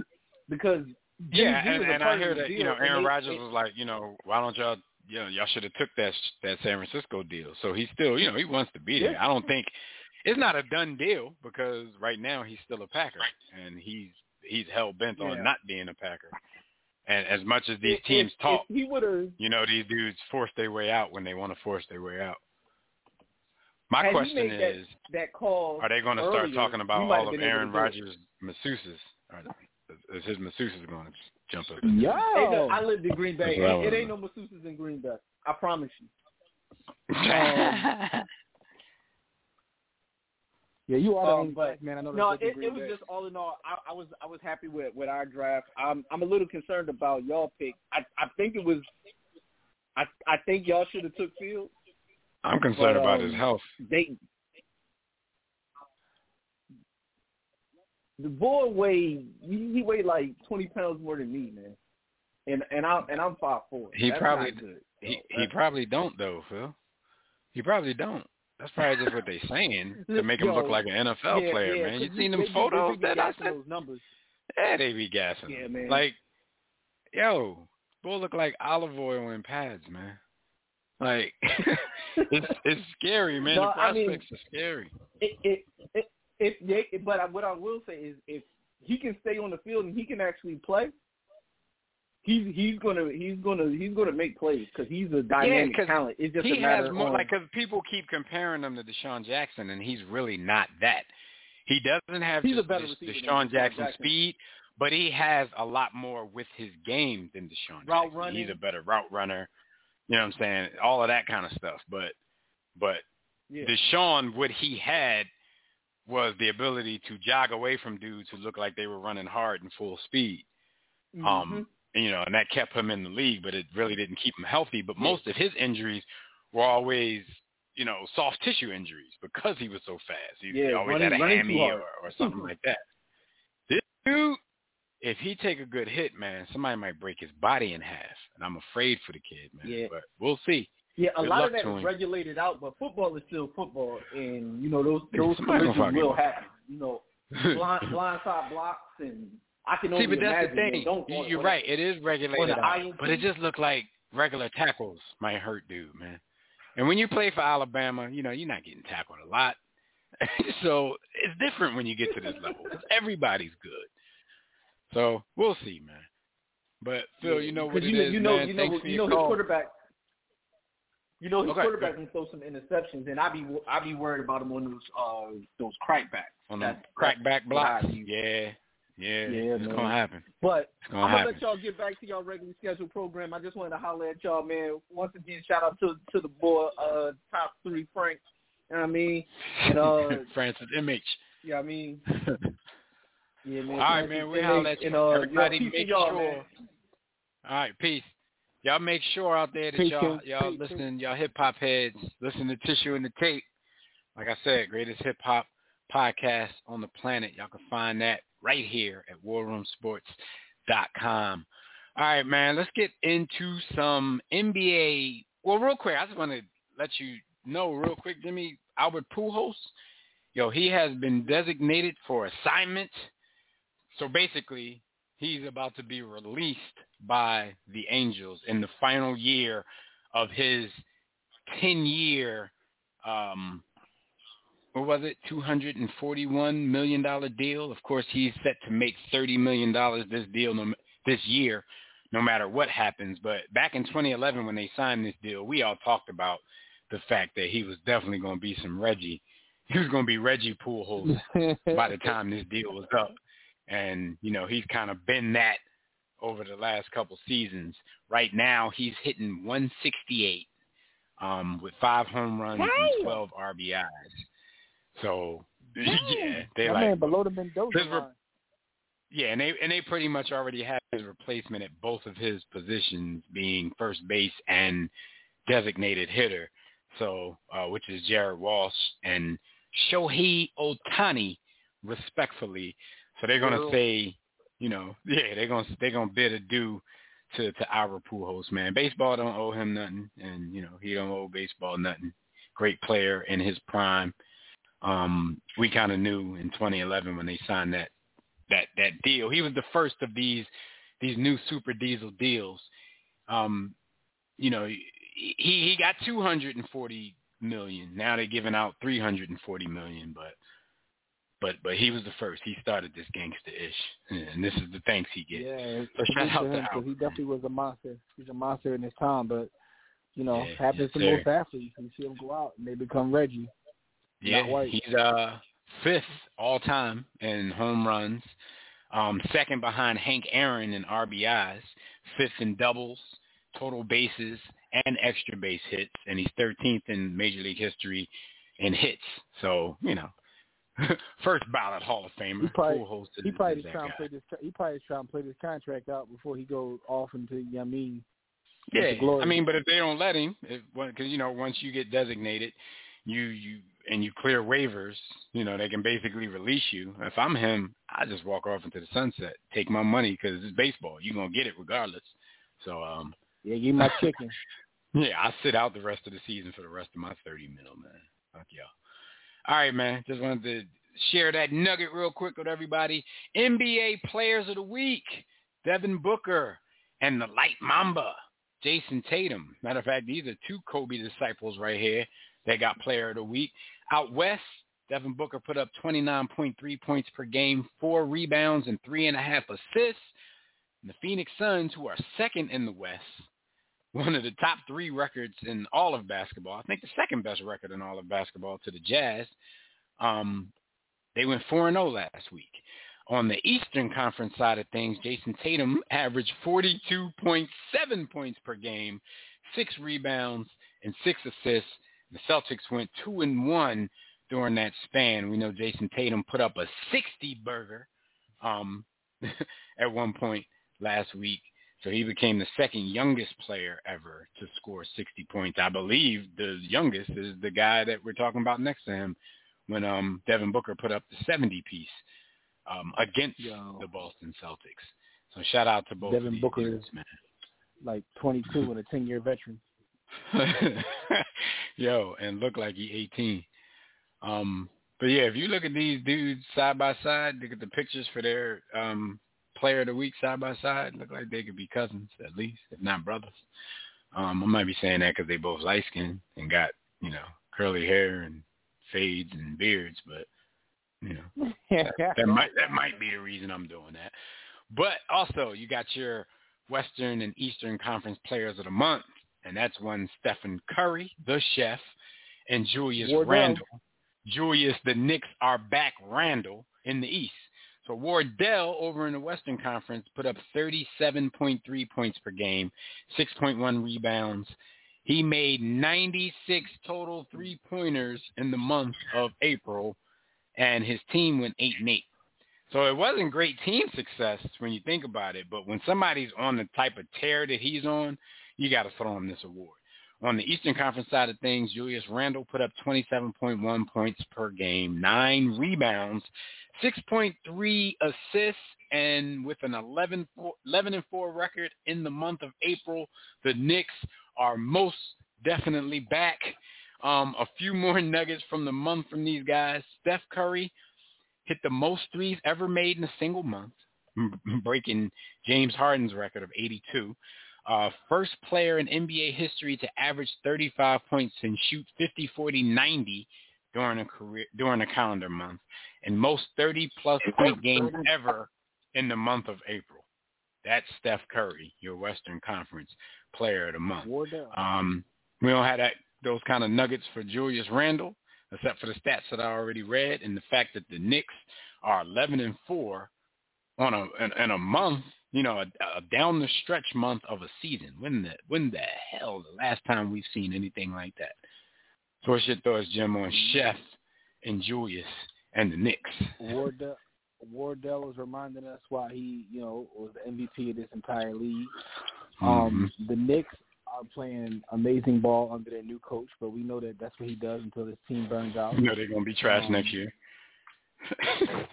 because Jimmy Yeah, G and, was a and I hear that you know Aaron Rodgers was like, you know, why don't y'all, you know, y'all should have took that that San Francisco deal. So he's still, you know, he wants to be there. Yeah. I don't think it's not a done deal because right now he's still a Packer and he's he's hell bent Yeah. on not being a Packer. And as much as these if- teams if, talk, if he would have you know, these dudes force their way out when they want to force their way out. My had question he made that, is, that call, are they going to start talking about all of Aaron to do it. Rodgers' masseuses? Or is his masseuses going to jump up? Yo. Hey, look, I lived in Green Bay. That's what I It, it ain't no masseuses in Green Bay. I promise you. Um, yeah, you are the Um, only but- black man I know. No, it, it was Bay. just all in all. I, I was I was happy with with our draft. I'm I'm a little concerned about y'all pick. I I think it was. I I think y'all should have took Field. I'm concerned But, about um, his health. They. The boy weighed he, he weighed like twenty pounds more than me, man. And and I'm and I'm five four. He That's probably- good. He So, he that's- probably don't though, Phil. He probably don't. That's probably just what they're saying to make him Yo, look like an NFL yeah, player, yeah, man. You seen them they- photos they that I sent? those numbers. Yeah, they be gassing. Yeah, him. man. Like, yo, boy look like olive oil in pads, man. Like, it's it's scary, man. No, the I mean- prospects are scary. it, it, it, if they, but I- what I will say is, if he can stay on the field and he can actually play, he's he's gonna he's gonna he's gonna make plays because he's a dynamic 'cause talent. It's just he a matter has more on, like because people keep comparing him to Deshaun Jackson, and he's really not that. He doesn't have He's a just better Des- receiver Deshaun Deshaun Jackson Jackson. speed, but he has a lot more with his game than Deshaun Route Jackson. running. He's a better route runner. You know what I'm saying? All of that kind of stuff. But but yeah. Deshaun, what he had was the ability to jog away from dudes who looked like they were running hard and full speed. Um, and, you know, and that kept him in the league, but it really didn't keep him healthy. But most of his injuries were always, you know, soft tissue injuries because he was so fast. He, he Yeah, always running- had a hammy or, or something like that. This dude, if he take a good hit, man, somebody might break his body in half, and I'm afraid for the kid, man. Yeah. But we'll see. yeah, a good lot of that him. regulated out, but football is still football, and you know those those collisions will happen. You know, blind blindside blocks, and I can See, but that's the thing. You're right. It is regulated out, but it just looked like regular tackles might hurt dude, man. And when you play for Alabama, you know you're not getting tackled a lot, so it's different when you get to this level 'cause everybody's good. So we'll see, man. But Phil, you know what you is, you know, man. you know, Thanks you know his call. quarterback. You know his Okay, quarterback can throw some interceptions, and I'd be I'd be worried about him on those uh those crackbacks. on the crackback blocks. Yeah, yeah, Yeah, it's man. gonna happen. But gonna I'm gonna happen. let y'all get back to y'all regularly scheduled program. I just wanted to holler at y'all, man. Once again, shout out to to the boy, uh, top three Frank. You know what I mean? And, uh, Francis MH. yeah, I mean, yeah, man. All right, man. We holler at you. and, uh, Everybody peace to make y'all, sure. man. All right, peace. Y'all make sure out there that Peace, y'all y'all Peace, listening, y'all hip hop heads, listen to Tissue and the Tape. Like I said, greatest hip hop podcast on the planet. Y'all can find that right here at warroomsports.com. All right, man. Let's get into some NBA. Well, real quick, I just want to let you know real quick, Jimmy Albert Pujols. Yo, he has been designated for assignment. So basically, he's about to be released by the Angels in the final year of his 10-year, um, what was it, $241 million deal. Of course, he's set to make $30 million this deal no, this year, no matter what happens. But back in 2011 when they signed this deal, we all talked about the fact that he was definitely going to be some Reggie. He was going to be Reggie Pujols by the time this deal was up. And, you know, he's kind of been that over the last couple seasons. Right now, he's hitting 168 um, with five home runs and 12 RBIs. So, yeah, they My like man below the Mendoza His re- line. yeah, and they and they pretty much already have his replacement at both of his positions, being first base and designated hitter. So, uh, which is Jared Walsh and Shohei Ohtani, respectfully. So they're gonna say, you know, yeah, they're gonna they're gonna bid adieu to to Albert Pujols, man. Baseball don't owe him nothing, and you know he don't owe baseball nothing. Great player in his prime. Um, we kind of knew in 2011 when they signed that that that deal. He was the first of these these new super diesel deals. Um, you know, he he got 240 million. Now they're giving out 340 million, but but but he was the first. He started this gangster ish, and this is the thanks he gets. Yeah, So shout out to him because he definitely was a monster. He's a monster in his time, but you know, Yeah, happens yes, to sir. most athletes. You see them go out and they become Reggie. Yeah, he's uh fifth all time in home runs, um, second behind Hank Aaron in RBIs, fifth in doubles, total bases, and extra base hits, and he's 13th in Major League history in hits. So you know, first ballot Hall of Famer. He probably, Cool he probably trying to play this. He probably trying to play this contract out before he goes off into. You know I mean, yeah, I mean, but if they don't let him, because you know, once you get designated, you you and you clear waivers, you know, they can basically release you. If I'm him, I just walk off into the sunset, take my money because it's baseball. You're gonna get it regardless. So, um, yeah, give my chicken. yeah, I sit out the rest of the season for the rest of my thirty mil, man. Fuck y'all. All right, man. Just wanted to share that nugget real quick with everybody. NBA Players of the Week: Devin Booker and the Light Mamba, Jayson Tatum. Matter of fact, these are two Kobe disciples right here that got Player of the Week. Out west, Devin Booker put up 29.3 points per game, four rebounds, and three and a half assists. And the Phoenix Suns, who are second in the West, one of the top three records in all of basketball. I think the second best record in all of basketball to the Jazz. Um, they went 4-0 last week. On the Eastern Conference side of things, Jayson Tatum averaged 42.7 points per game, six rebounds, and six assists. The Celtics went 2 and 1 during that span. We know Jayson Tatum put up a 60 burger um, at one point last week. So he became the second youngest player ever to score 60 points. I believe the youngest is the guy that we're talking about next to him when um, Devin Booker put up the 70 piece um, against Yo. the Boston Celtics. So shout out to both Devin Booker dudes, is man. like 22 and a 10 year veteran. Yo, and look like he 18. Um, but yeah, if you look at these dudes side by side, look at the pictures for their um, player of the week side by side, look like they could be cousins at least, if not brothers. Um, I might be saying that because they both light skinned and got you know curly hair and fades and beards, but you know that, that might that might be the reason I'm doing that. But also, you got your Western and Eastern Conference Players of the Month, and that's one Stephen Curry, the chef, and Julius Wardell. Randle. Julius, the Knicks are back Randle in the East. So Wardell over in the Western Conference put up 37.3 points per game, 6.1 rebounds. He made 96 total three-pointers in the month of April, and his team went 8 and 8. So it wasn't great team success when you think about it, but when somebody's on the type of tear that he's on, you got to throw him this award. On the Eastern Conference side of things, Julius Randle put up 27.1 points per game, nine rebounds, 6.3 assists, and with an 11, 11 and 4 record in the month of April, the Knicks are most definitely back. Um, a few more nuggets from the month from these guys. Steph Curry hit the most threes ever made in a single month, breaking James Harden's record of 82. Uh, first player in NBA history to average 35 points and shoot 50, 40, 90 during a career during a calendar month, and most 30 plus point games ever in the month of April. That's Steph Curry, your Western Conference Player of the Month. Um, we don't have that those kind of nuggets for Julius Randle, except for the stats that I already read, and the fact that the Knicks are 11 and four on a in, in a month you know, a, a down the stretch month of a season. When the when the hell the last time we've seen anything like that? So what's your thoughts, Jim, on Chef and Julius and the Knicks? Wardell, Wardell was reminding us why he, you know, was the MVP of this entire league. Um, mm-hmm. The Knicks are playing amazing ball under their new coach, but we know that that's what he does until his team burns out. You know they're gonna be trash um, next year.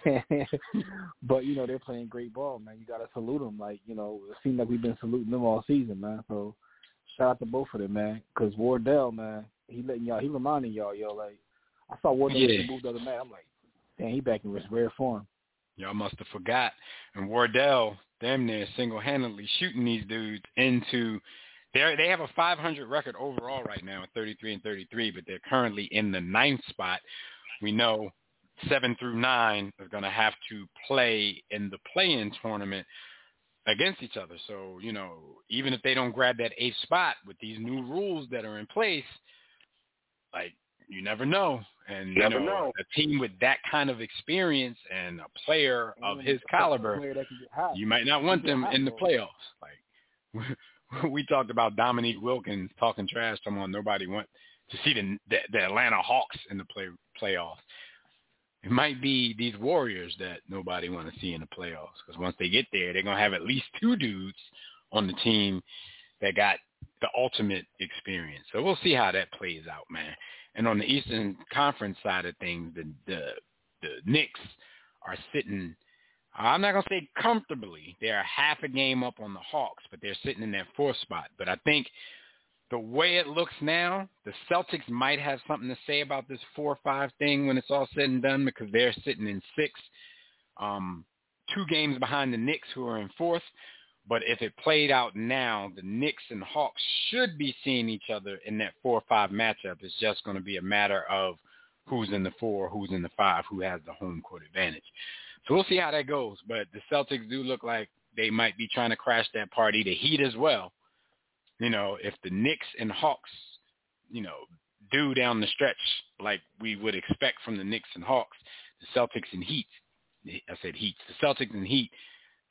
but you know they're playing great ball, man. You gotta salute them. Like you know, it seems like we've been saluting them all season, man. So shout out to both of them, man. Because Wardell, man, he letting y'all, he reminding y'all, yo, like I saw Wardell yeah. move the other night. I'm like, damn, he back in his rare form. Y'all must have forgot. And Wardell, damn near single-handedly shooting these dudes into. They they have a 500 record overall right now at 33 and 33, but they're currently in the ninth spot. We know seven through nine are going to have to play in the play-in tournament against each other. So, you know, even if they don't grab that eighth spot with these new rules that are in place, like you never know. And you Never know, know. a team with that kind of experience and a player of his caliber, Player that can get hot. you might not want them in the playoffs. Like we talked about Dominique Wilkins talking trash, talking about nobody want to see the the, the Atlanta Hawks in the play playoffs. It might be these Warriors that nobody want to see in the playoffs because once they get there, they're gonna have at least two dudes on the team that got the ultimate experience. So we'll see how that plays out, man. And on the Eastern Conference side of things, the the the Knicks are sitting. I'm not gonna say comfortably. They're half a game up on the Hawks, but they're sitting in that fourth spot. But I think the way it looks now, the Celtics might have something to say about this four-five thing when it's all said and done because they're sitting in six, um, two games behind the Knicks who are in fourth. But if it played out now, the Knicks and Hawks should be seeing each other in that four or five matchup. It's just going to be a matter of who's in the four, who's in the five, who has the home court advantage. So we'll see how that goes. But the Celtics do look like they might be trying to crash that party. The Heat as well. You know, if the Knicks and Hawks, you know, do down the stretch like we would expect from the Knicks and Hawks, the Celtics and Heat, I said Heat, the Celtics and Heat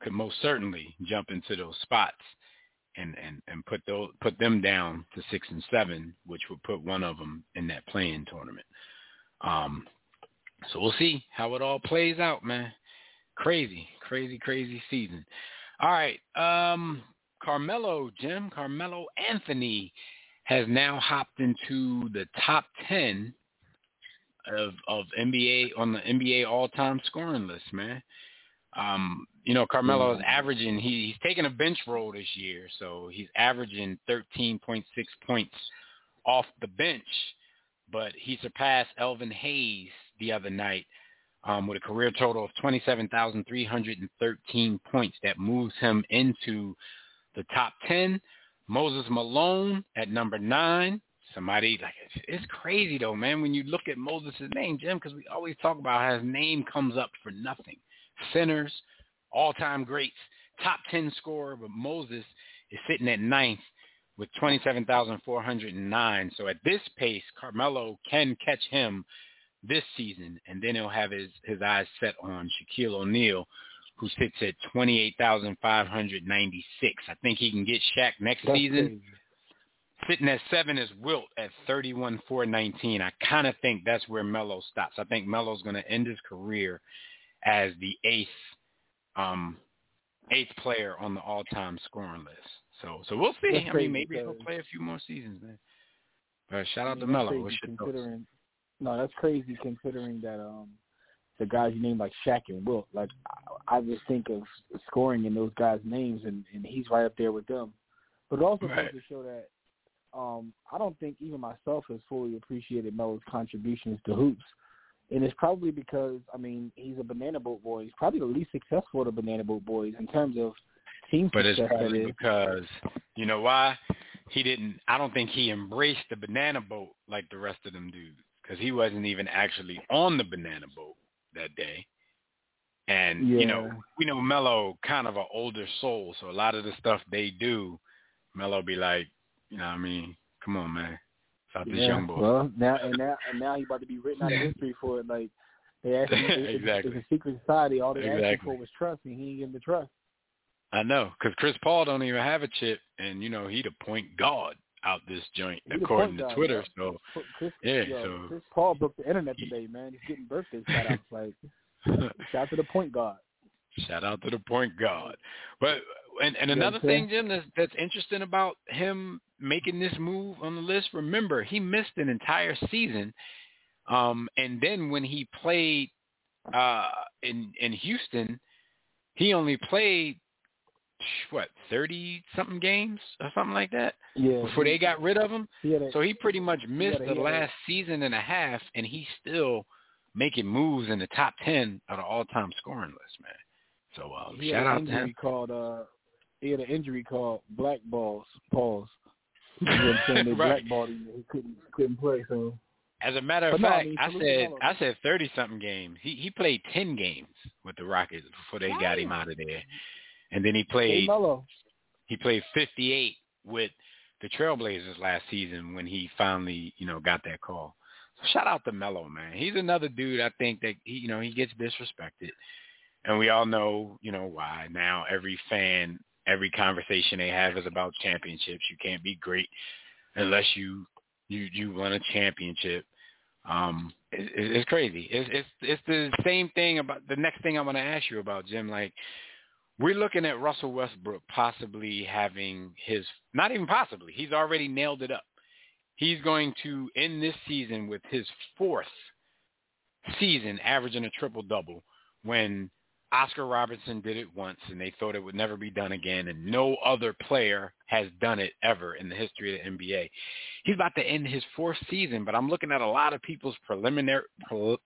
could most certainly jump into those spots and and and put those put them down to six and seven, which would put one of them in that play-in tournament. Um, so we'll see how it all plays out, man. Crazy, crazy, crazy season. All right, um, Carmelo, Jim, Carmelo Anthony has now hopped into the top ten of of NBA on the NBA all time scoring list, man. Um, you know, Carmelo is averaging he, he's taking a bench role this year, so he's averaging thirteen point six points off the bench, but he surpassed Elvin Hayes the other night um, with a career total of twenty seven thousand three hundred and thirteen points. That moves him into the top ten. Moses Malone at number nine. Somebody like it's, it's crazy though, man. When you look at Moses' name, Jim, because we always talk about how his name comes up for nothing. Centers, all-time greats, top ten scorer, but Moses is sitting at ninth with twenty-seven thousand four hundred and nine. So at this pace, Carmelo can catch him this season, and then he'll have his his eyes set on Shaquille O'Neal, who sits at twenty-eight thousand five hundred ninety-six. I think he can get Shaq next That's season. crazy. Sitting at seven is Wilt at thirty-one four nineteen. I kind of think that's where Melo stops. I think Melo's going to end his career as the eighth um, eighth player on the all-time scoring list. So so we'll see. That's I mean, maybe he'll play a few more seasons, man. But shout out I to mean, that's Melo. What's your thoughts? no, that's crazy considering that um the guys you named like Shaq and Wilt. Like I, I just think of scoring in those guys' names, and and he's right up there with them. But it also Right. goes to show that um I don't think even myself has fully appreciated Melo's contributions to hoops. And it's probably because I mean he's a banana boat boy. He's probably the least successful of the banana boat boys in terms of team But it's success. that probably because you know why he didn't. I don't think he embraced the banana boat like the rest of them dudes because he wasn't even actually on the banana boat that day. And you know, we know Melo kind of an older soul, so a lot of the stuff they do, Melo be like, you know, what I mean, come on, man, stop this yeah, young boy. Well, now and now and now he's about to be written out of history for it. Like they asked him, Exactly. it's a secret society. All they asked him for was trust, and he ain't getting the trust. I know, because Chris Paul don't even have a chip, and you know he the point guard out this joint He the according to Twitter. So Chris, Yeah, yo, so- Chris Paul broke the internet today, man. He's getting birthday shout outs. Like shout out to the point guard. Shout out to the point guard. But and, and another thing, Jim, that's that's interesting about him making this move on the list. Remember, he missed an entire season, um, and then when he played uh, in in Houston, he only played what thirty something games or something like that Yeah. before they got rid of him. He a, So he pretty much missed gotta- the he last season and a half, and he's still making moves in the top ten of the all-time scoring list, man. So um, he shout out to him. called uh he had an injury called black balls. Pause. You know what I'm saying? They Right. blackballed him. He couldn't couldn't play. So As a matter of But no, I fact, mean, I, said I said thirty something games. He he played ten games with the Rockets before they got him out of there, and then he played he played fifty eight with the Trailblazers last season when he finally you know got that call. So shout out to Melo, man. He's another dude I think that he, you know he gets disrespected, and we all know you know why. Now every fan, every conversation they have is about championships. You can't be great unless you you you won a championship. Um, it, it's crazy. It's it's it's the same thing about the next thing I'm going to ask you about, Jim. Like we're looking at Russell Westbrook possibly having his not even possibly. He's already nailed it up. He's going to end this season with his fourth season averaging a triple double when Oscar Robertson did it once and they thought it would never be done again and no other player has done it ever in the history of the NBA. He's about to end his fourth season, but I'm looking at a lot of people's preliminary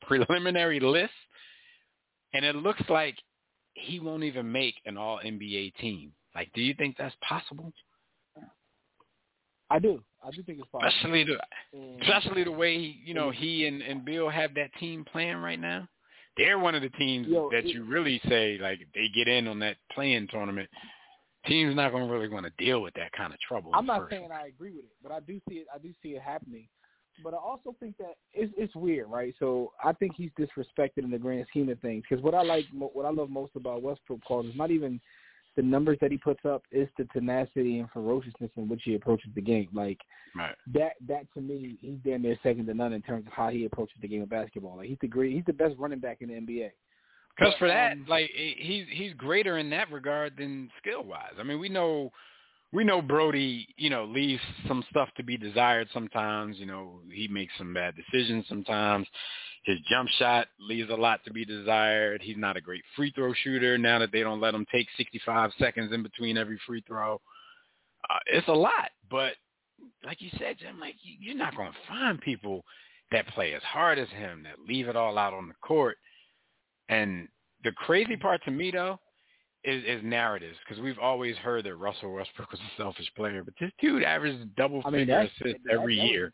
preliminary lists and it looks like he won't even make an all NBA team. Like do you think that's possible? I do. I do think it's possible. Especially the especially the way you know he and, and Bill have that team playing right now they're one of the teams Yo, that you really say like they get in on that play-in tournament. Teams not going to really want to deal with that kind of trouble. I'm not saying I agree with it, but I do see it. I do see it happening. But I also think that it's, it's weird, right? So I think he's disrespected in the grand scheme of things. Because what I like, what I love most about Westbrook, Paul, is not even the numbers that he puts up is the tenacity and ferociousness in which he approaches the game. Like right. that that to me, he's damn near second to none in terms of how he approaches the game of basketball. Like he's the great he's the best running back in the NBA. Because for that, um, like he's he's greater in that regard than skill wise. I mean, we know we know Brodie, you know, leaves some stuff to be desired sometimes. You know, he makes some bad decisions sometimes. His jump shot leaves a lot to be desired. He's not a great free throw shooter now that they don't let him take 65 seconds in between every free throw. Uh, it's a lot, but like you said, Jim, like you're not going to find people that play as hard as him that leave it all out on the court. And the crazy part to me though is, is narratives because we've always heard that Russell Westbrook was a selfish player, but this dude averages double I mean, figure assists every that year.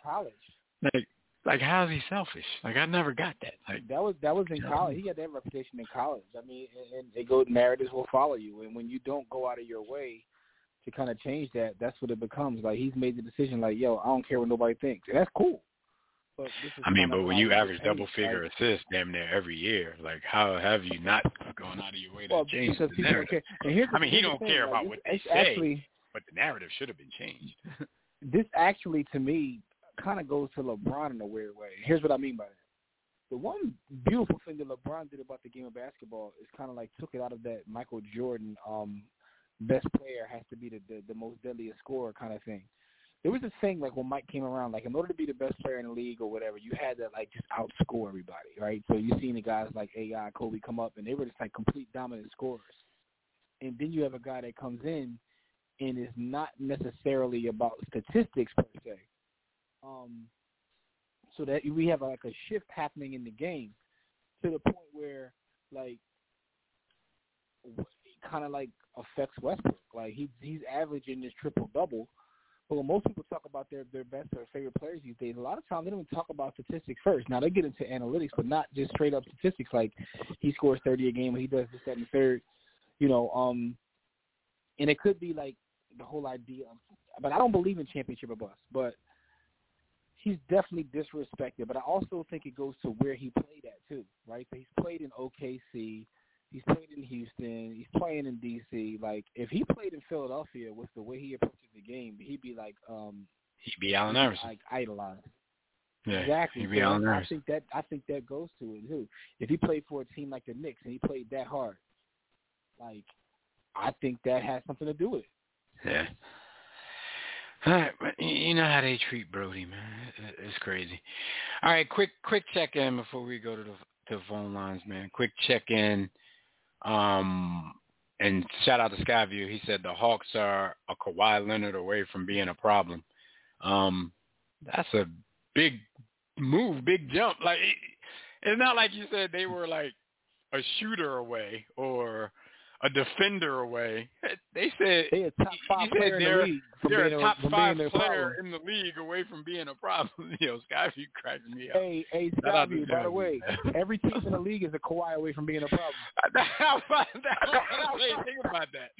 Like like, how is he selfish? Like, I never got that. Like that was that was in college. He got that reputation in college. I mean, and, and they go narratives will follow you, and when you don't go out of your way to kind of change that, that's what it becomes. Like he's made the decision, like, yo, I don't care what nobody thinks, and that's cool. But I mean, but when you average double figure like, assists damn near every year, like how have you not gone out of your way to well, change the narrative? The, I mean, he don't thing, care like, about what they actually, say, but the narrative should have been changed. this actually, to me, kind of goes to LeBron in a weird way. Here's what I mean by that. The one beautiful thing that LeBron did about the game of basketball is kind of like took it out of that Michael Jordan um best player has to be the, the the most deadliest scorer kind of thing. There was a thing like when Mike came around, like in order to be the best player in the league or whatever, you had to like just outscore everybody, right? So you seen the guys like AI, Kobe come up, and they were just like complete dominant scorers. And then you have a guy that comes in and is not necessarily about statistics per se, um, so that we have like a shift happening in the game to the point where like kind of like affects Westbrook. Like he he's averaging this triple double. But when most people talk about their their best or favorite players these days, a lot of times they don't even talk about statistics first. Now they get into analytics, but not just straight up statistics like he scores thirty a game, or he does this, that, and the third. You know, um, and it could be like the whole idea. Of, but I don't believe in championship or bust. But he's definitely disrespected, but I also think it goes to where he played at too, right? So he's played in OKC, he's played in Houston, he's playing in DC. Like if he played in Philadelphia with the way he approaches the game, he'd be like um he'd be Allen Iverson. Like idolized. Yeah, exactly. He'd be so Allen I think that I think that goes to it too. If he played for a team like the Knicks and he played that hard, like I think that has something to do with it. Yeah. All right, but you know how they treat Brody, man. It's crazy. All right, quick quick check in before we go to the to the phone lines, man. Quick check in. Um, and shout out to Skyview. He said the Hawks are a Kawhi Leonard away from being a problem. Um, that's a big move, big jump. Like it's not like you said they were like a shooter away or a defender away. They said they a top five player in the league. They're a top five player problem. in the league away from being a problem. you know, Skyview cracks me up. Hey, hey, Skyview. By the way, every team in the league is a Kawhi away from being a problem. How about that? Think about that.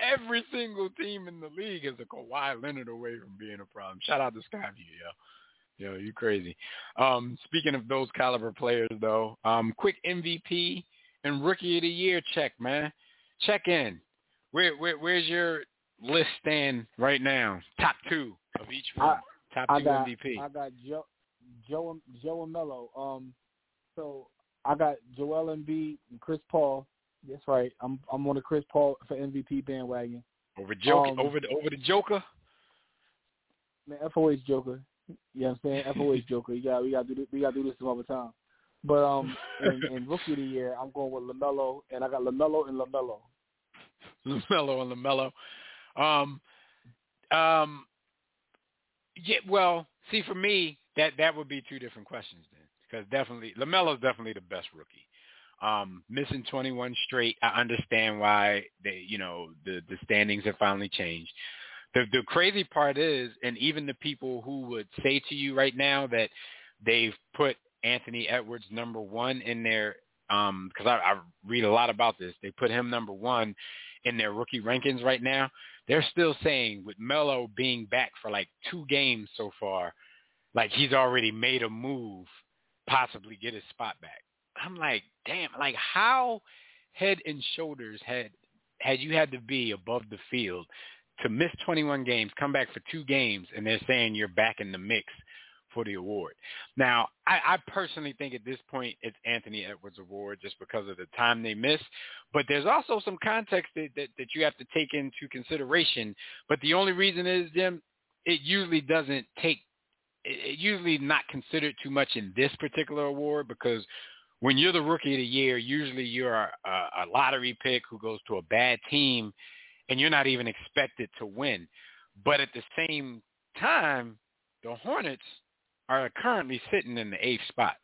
Every single team in the league is a Kawhi Leonard away from being a problem. Shout out to Skyview, yo. Yo, you crazy. Um, speaking of those caliber players, though, um, quick MVP and Rookie of the Year check, man. Check in. Where, where where's your list stand right now? Top two of each one. Top I two got MVP. I got Joe Joe Joe and Mello. Um, so I got Joel Embiid and Chris Paul. That's right. I'm I'm on the Chris Paul for MVP bandwagon. over Joker, um, over the over the Joker. Man, FOH Joker. You know what I'm saying? FOH Joker. You got we got to do this, we got to do this some other time. But um, in, in rookie of the year, I'm going with Lamelo, and I got Lamelo and Lamelo. Lamelo and Lamelo. Um, um, yeah. Well, see, for me, that that would be two different questions then, because definitely Lamelo's definitely the best rookie. Um, missing 21 straight, I understand why they, you know, the the standings have finally changed. The the crazy part is, and even the people who would say to you right now that they've put Anthony Edwards number one in their, um, because I, I read a lot about this, they put him number one in their rookie rankings right now. They're still saying with Melo being back for like two games so far, like he's already made a move, possibly get his spot back. I'm like, damn, like how head and shoulders had had you had to be above the field to miss 21 games, come back for two games, and they're saying you're back in the mix for the award. Now, I, I personally think at this point it's Anthony Edwards Award just because of the time they missed. But there's also some context that, that, that you have to take into consideration. But the only reason is, Jim, it usually doesn't take it, usually not considered too much in this particular award because when you're the rookie of the year, usually you're a, a lottery pick who goes to a bad team and you're not even expected to win. But at the same time, the Hornets are currently sitting in the eighth spot.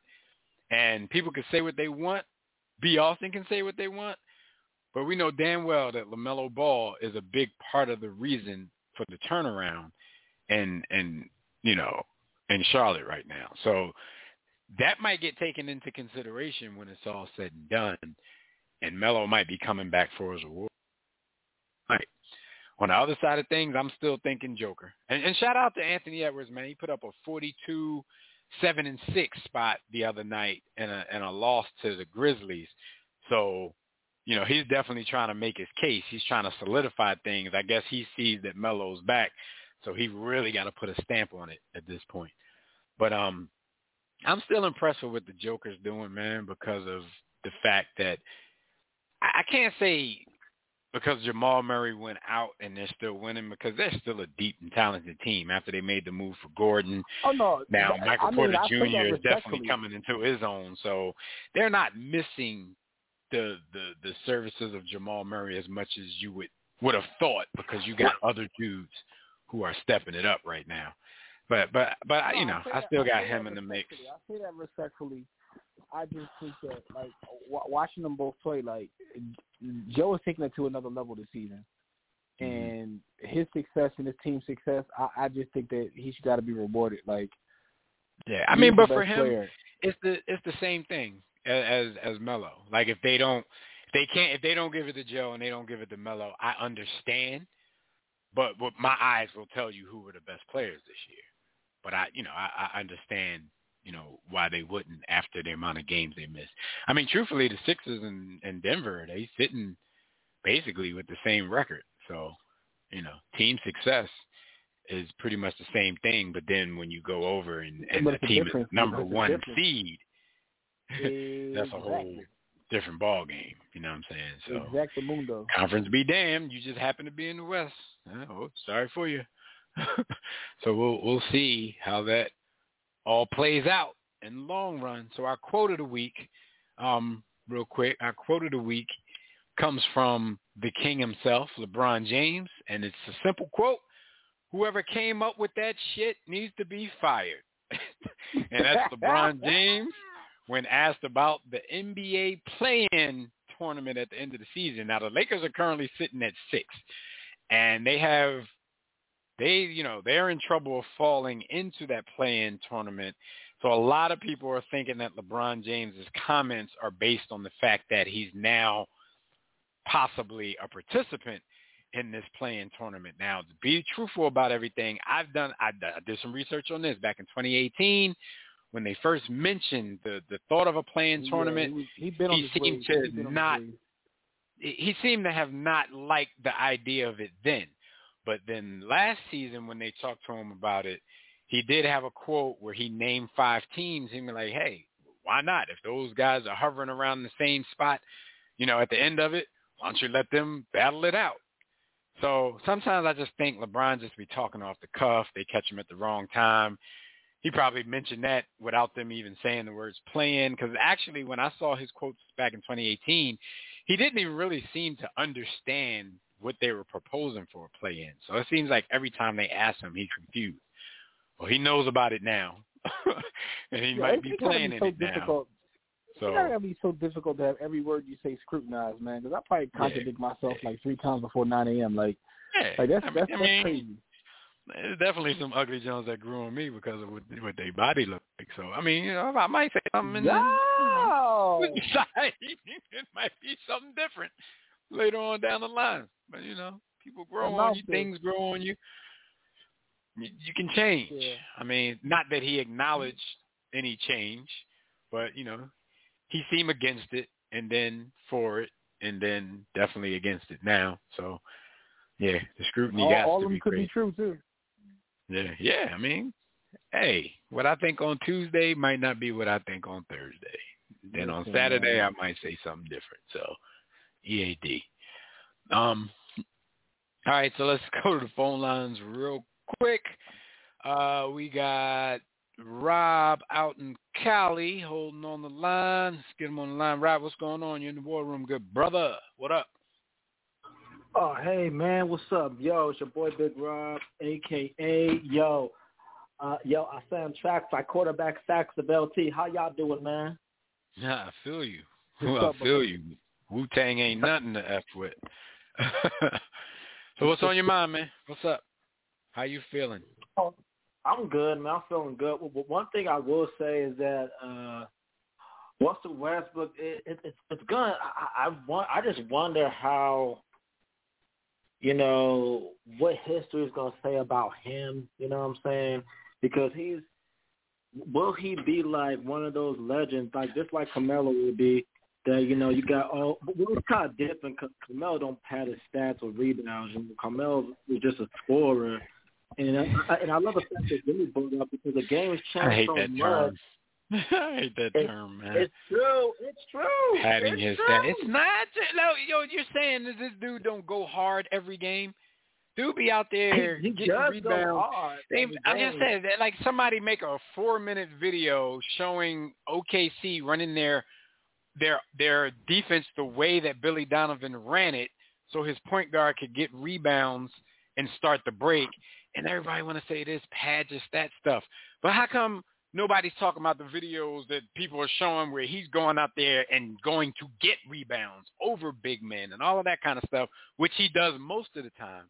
And people can say what they want. B. Austin can say what they want. But we know damn well that LaMelo Ball is a big part of the reason for the turnaround and, and you know, in Charlotte right now. So that might get taken into consideration when it's all said and done. And Melo might be coming back for his award. On the other side of things, I'm still thinking Joker. And, and shout out to Anthony Edwards, man. He put up a 42, seven and six spot the other night and a and a loss to the Grizzlies. So, you know, he's definitely trying to make his case. He's trying to solidify things. I guess he sees that Melo's back, so he really got to put a stamp on it at this point. But um, I'm still impressed with what the Joker's doing, man, because of the fact that I can't say because Jamal Murray went out and they're still winning because they're still a deep and talented team after they made the move for Gordon. Oh no! Now I Michael mean, Porter I say Jr. is definitely coming into his own, so they're not missing the the the services of Jamal Murray as much as you would would have thought because you got other dudes who are stepping it up right now. But but but I- you know say I still got him in the mix. I say that respectfully. I just think that like w- watching them both play, like Joe is taking it to another level this season, Mm-hmm. and his success and his team's success, I, I just think that he's got to be rewarded. Like Yeah, I mean, but for him, player. it's the it's the same thing as as Melo. Like if they don't if they can't if they don't give it to Joe and they don't give it to Melo, I understand. But what my eyes will tell you who were the best players this year. But I you know, I, I understand, you know, why they wouldn't after the amount of games they missed. I mean, truthfully the Sixers and, and Denver, they sitting basically with the same record. So, you know, team success is pretty much the same thing, but then when you go over and, and the team is number one seed, that's a whole different ball game. You know what I'm saying? So Exactamundo. conference be damned, you just happen to be in the West. Oh, sorry for you. so we'll we'll see how that all plays out in the long run. So our quote of the week, um, real quick, our quote of the week comes from the king himself, LeBron James, and it's a simple quote. Whoever came up with that shit needs to be fired. and that's LeBron James when asked about the NBA play-in tournament at the end of the season. Now the Lakers are currently sitting at six, and they have they you know they're in trouble of falling into that play-in tournament. So a lot of people are thinking that LeBron James's comments are based on the fact that he's now possibly a participant in this play-in tournament. Now, to be truthful about everything, I've done I, I did some research on this back in 2018 when they first mentioned the the thought of a play-in tournament. Yeah, he, been on he seemed to not. He seemed to have not liked the idea of it then, but then last season when they talked to him about it, he did have a quote where he named five teams. He was like, "Hey, why not? If those guys are hovering around the same spot, you know, at the end of it, why don't you let them battle it out? So sometimes I just think LeBron just be talking off the cuff. They catch him at the wrong time. He probably mentioned that without them even saying the words playing. Because actually, when I saw his quotes back in 2018, he didn't even really seem to understand what they were proposing for a play-in. So it seems like every time they ask him, he's confused. Well, he knows about it now, and he yeah, might be playing be in it difficult. now. So it's gonna be so difficult to have every word you say scrutinized, man. Because I probably contradict yeah. myself like three times before 9 a.m. Like, yeah. like that's I mean, that's, I mean, crazy. There's definitely some ugly Jones that grew on me because of what, what their body looked like. So I mean, you know, I might say something. And no. then, it might be something different later on down the line. But you know, people grow on you, things grow on you. You, you can change. Yeah. I mean, not that he acknowledged any change, but you know, he seemed against it, and then for it, and then definitely against it now. So yeah, the scrutiny all, got all to of them be could crazy. be true too. Yeah, yeah. I mean, hey, what I think on Tuesday might not be what I think on Thursday. Then on Saturday. I might say something different. So, EAD. Um. All right, so let's go to the phone lines real quick. Uh, we got Rob out in Cali holding on the line. Let's get him on the line. Rob, what's going on? You're in the war room, good brother. What up? Oh, hey man, what's up? Yo, it's your boy Big Rob, aka Yo. Uh, yo, I sound tracks by quarterback sacks of LT. How y'all doing, man? Yeah, I feel you. I feel you. Wu Tang ain't nothing to f with. so what's on your mind, man? What's up? How you feeling? Oh, I'm good, man. I'm feeling good. But one thing I will say is that uh Russell Westbrook, it, it, it's it's gonna. I, I want. I just wonder how, you know, what history is gonna say about him. You know what I'm saying? Because he's, will he be like one of those legends, like just like Carmelo would be? That you know, you got all. But it's kind of different. Cause Carmelo don't pad his stats or rebounds, and Carmelo is just a scorer. And I, and I love the fact that Jimmy brought up because the game has changed I hate so that much. term. I hate that It- term, man. It's true. It's true. Padding it's his true. stat. It's not. No, yo, you're saying that this dude don't go hard every game? Dude be out there he, he getting rebounds. hard. They, I just said that like somebody make a four minute video showing OKC running their their their defense the way that Billy Donovan ran it, so his point guard could get rebounds and start the break. And everybody want to say this pad your stat stuff, but how come nobody's talking about the videos that people are showing where he's going out there and going to get rebounds over big men and all of that kind of stuff, which he does most of the time.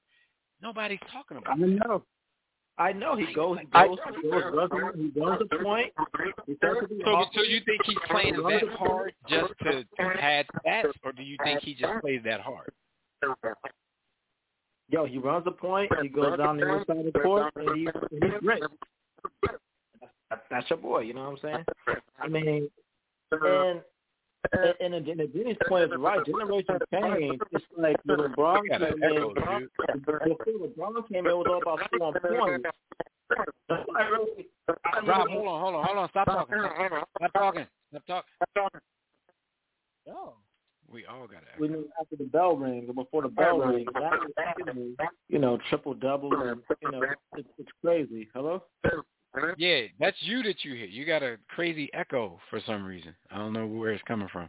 Nobody's talking about. I that. know. I know he goes. He I- goes. He goes. He runs the point. He does to be So, so you think he's playing that hard just to pad stats, or do you think he just plays that hard? Yo, he runs a point. He goes down the other side of the court, and he's, he's great. That's, that's your boy. You know what I'm saying? I mean, and and and, and Jenny's point is right. Generation change. It's like when LeBron You got an came in. Before LeBron came in, it was all about scoring points. I really, I Rob, hold on, hold on, hold on. Stop talking. Stop talking. Stop talking. Oh. We all got to we knew after the bell rings or before the bell rings. That, you know, triple double, and you know, it's, it's crazy. Hello. Yeah, that's you that you hear. You got a crazy echo for some reason. I don't know where it's coming from.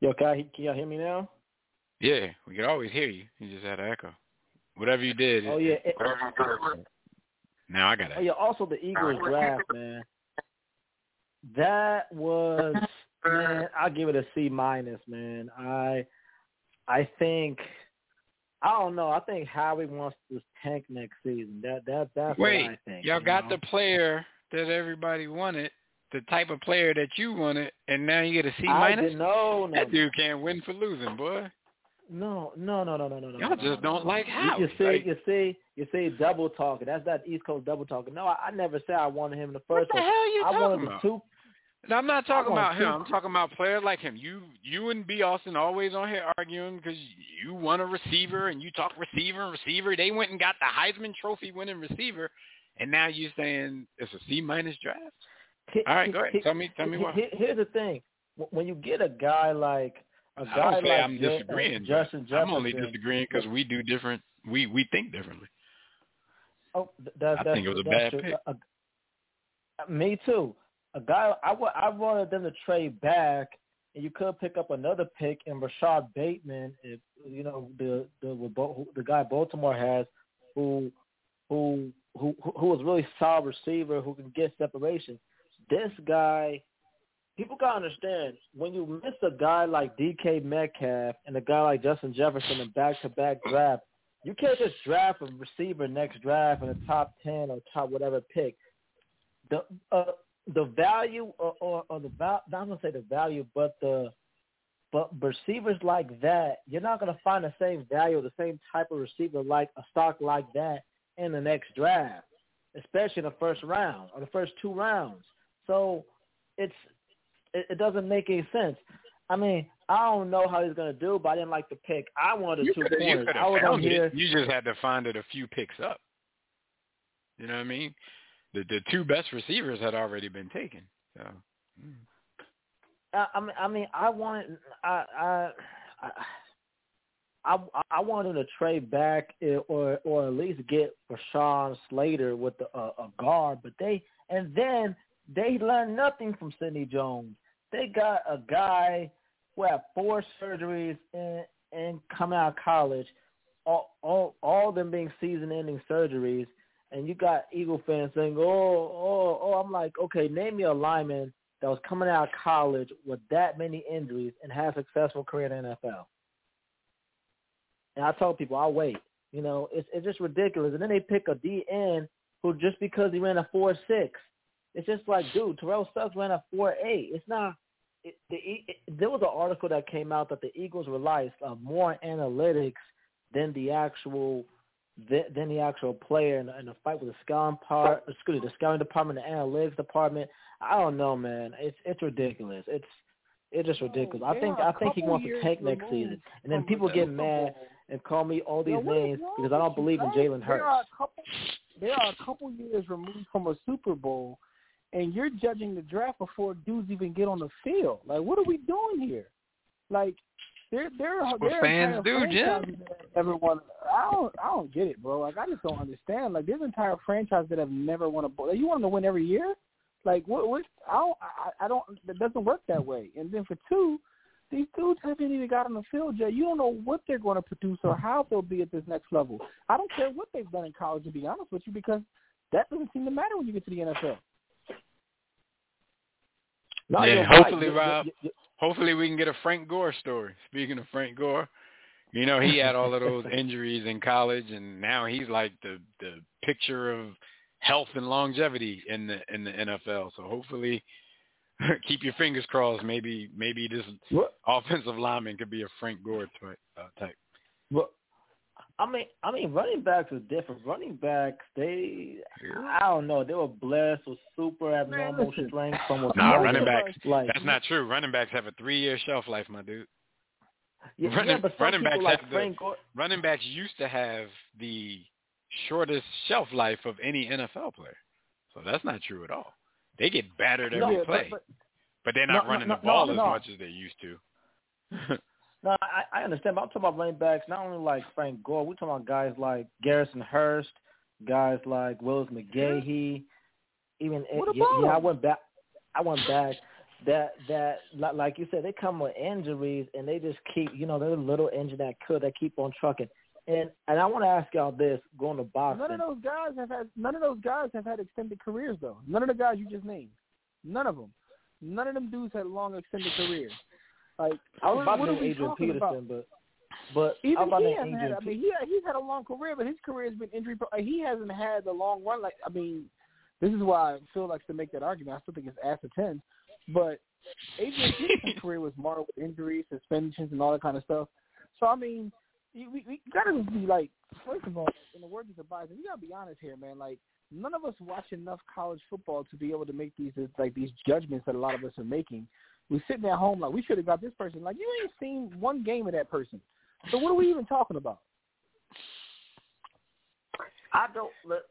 Yo, can, I, can y'all hear me now? Yeah, we could always hear you. You just had an echo. Whatever you did. Oh it- yeah. It, Now I got oh it. yeah. Also, the Eagles draft, man. That was man. I'll give it a C minus, man. I I think I don't know. I think Howie wants to tank next season. That that that's Wait, what I think. y'all you got know? the player that everybody wanted, the type of player that you wanted, and now you get a C minus. no, no. That dude can't win for losing, boy. No, no, no, no, no, no, no. Y'all no, just no, don't no. like Howie. you see, Like, you see, you see, double talking. That's that East Coast double talking. No, I, I never said I wanted him in the first. what the hell are you I talking wanted about? the two. And I'm not talking about him. I'm talking about players like him. You you and B. Austin always on here arguing because you want a receiver and you talk receiver and receiver. They went and got the Heisman Trophy winning receiver, and now you saying it's a C minus draft. All right, go ahead. Tell me tell me why. Here's the thing: when you get a guy like a guy don't say like I'm uh, disagreeing. Justin Jefferson, I'm only disagreeing because we do different. We we think differently. Oh, th- that, I think it was a bad true. pick. A- a- me too. A guy I I wanted them to trade back, and you could pick up another pick in Rashod Bateman, if you know the the the guy Baltimore has, who who who who was really solid receiver who can get separation. This guy, people gotta understand when you miss a guy like DK Metcalf and a guy like Justin Jefferson in back-to-back draft, you can't just draft a receiver next draft in the top ten or top whatever pick. The uh, the value or, or, or the val- not gonna say the value, but the but receivers like that, you're not gonna find the same value, the same type of receiver like a stock like that in the next draft, especially in the first round or the first two rounds. So it's it, it doesn't make any sense. I mean, I don't know how he's gonna do, but I didn't like the pick. I wanted You two corners. I was on here. You just had to find it a few picks up. You know what I mean? The the two best receivers had already been taken. So mm. I, I mean, I mean, I wanted, I, I, I, I, wanted to trade back or or at least get Rashawn Slater with the, uh, a guard, but they and then they learned nothing from Sidney Jones. They got a guy who had four surgeries and and coming out of college, all all all of them being season-ending surgeries, and you got Eagle fans saying, "Oh, oh, oh." I'm like, okay, name me a lineman that was coming out of college with that many injuries and had a successful career in the NFL. And I told people, I'll wait. You know, it's it's just ridiculous. And then they pick a DN who just because he ran a four six, it's just like, dude, Terrell Suggs ran a four eight. It's not. It, the, it, there was an article that came out that the Eagles relied on uh, more analytics than the actual than, than the actual player in, the- in the fight with the scouting part, excuse me, the scouting department, the analytics department. I don't know, man. It's it's ridiculous. It's it's just oh, ridiculous. I think I think he wants to tank next season, and then people get mad and call me all these Yo, names because I don't believe in? Jalen are Hurts. a couple. They are a couple years removed from a Super Bowl, and you're judging the draft before dudes even get on the field. Like, what are we doing here? Like, there, there are what there are fans entire do, Jim. franchises that have never won. I don't, I don't get it, bro. Like, I just don't understand. Like, there's entire franchises that have never won a bowl. Like, you want them to win every year? Like, what? What? I don't. I, I don't. It doesn't work that way. And then for two, these dudes haven't even got on the field yet. You don't know what they're going to produce or how they'll be at this next level. I don't care what they've done in college, to be honest with you, because that doesn't seem to matter when you get to the NFL. No, Yeah, hopefully, right. Rob. You- you- hopefully we can get a Frank Gore story. Speaking of Frank Gore, you know he had all of those injuries in college, and now he's like the the picture of health and longevity in the in the NFL. So hopefully, keep your fingers crossed. Maybe maybe this What? offensive lineman could be a Frank Gore type. Uh, type. Well, I mean, I mean, running backs are different. Running backs, they, I don't know, they were blessed with super abnormal listen. strength from a Nah, small- running backs. Like, That's not true. Running backs have a three year shelf life, my dude. yeah, running- yeah, but running backs like have the- Frank Gore. Running backs used to have the shortest shelf life of any NFL player. So that's not true at all. They get battered every No, play. but, But they're not No, no, running no, the ball no, as no. much as they used to. No, I, I understand, but I'm talking about running backs, not only like Frank Gore. We're talking about guys like Garrison Hearst, guys like Willis McGahee. Even eh, What yeah, yeah, I went back. I went back. That that like you said, they come with injuries and they just keep, you know, they're little injured that could, they keep on trucking. And and I want to ask y'all this, going to boxing. None of those guys have had. None of those guys have had extended careers, though. None of the guys you just named. None of them. None of them dudes had long extended careers. Like I was about to are name we Adrian Peterson, about? but but Even he hasn't had. I mean, he he's had a long career, but his career has been injury. pro- He hasn't had the long run. Like I mean, this is why Phil likes to make that argument. I still think it's ass to ten, but Adrian Peterson's career was marred with injuries, suspensions, and all that kind of stuff. So I mean, we we gotta be like, first of all, in the words of Tobias, we gotta be honest here, man. Like none of us watch enough college football to be able to make these like these judgments that a lot of us are making. We're sitting at home like we should have got this person. Like you ain't seen one game of that person. So what are we even talking about? I don't. Look,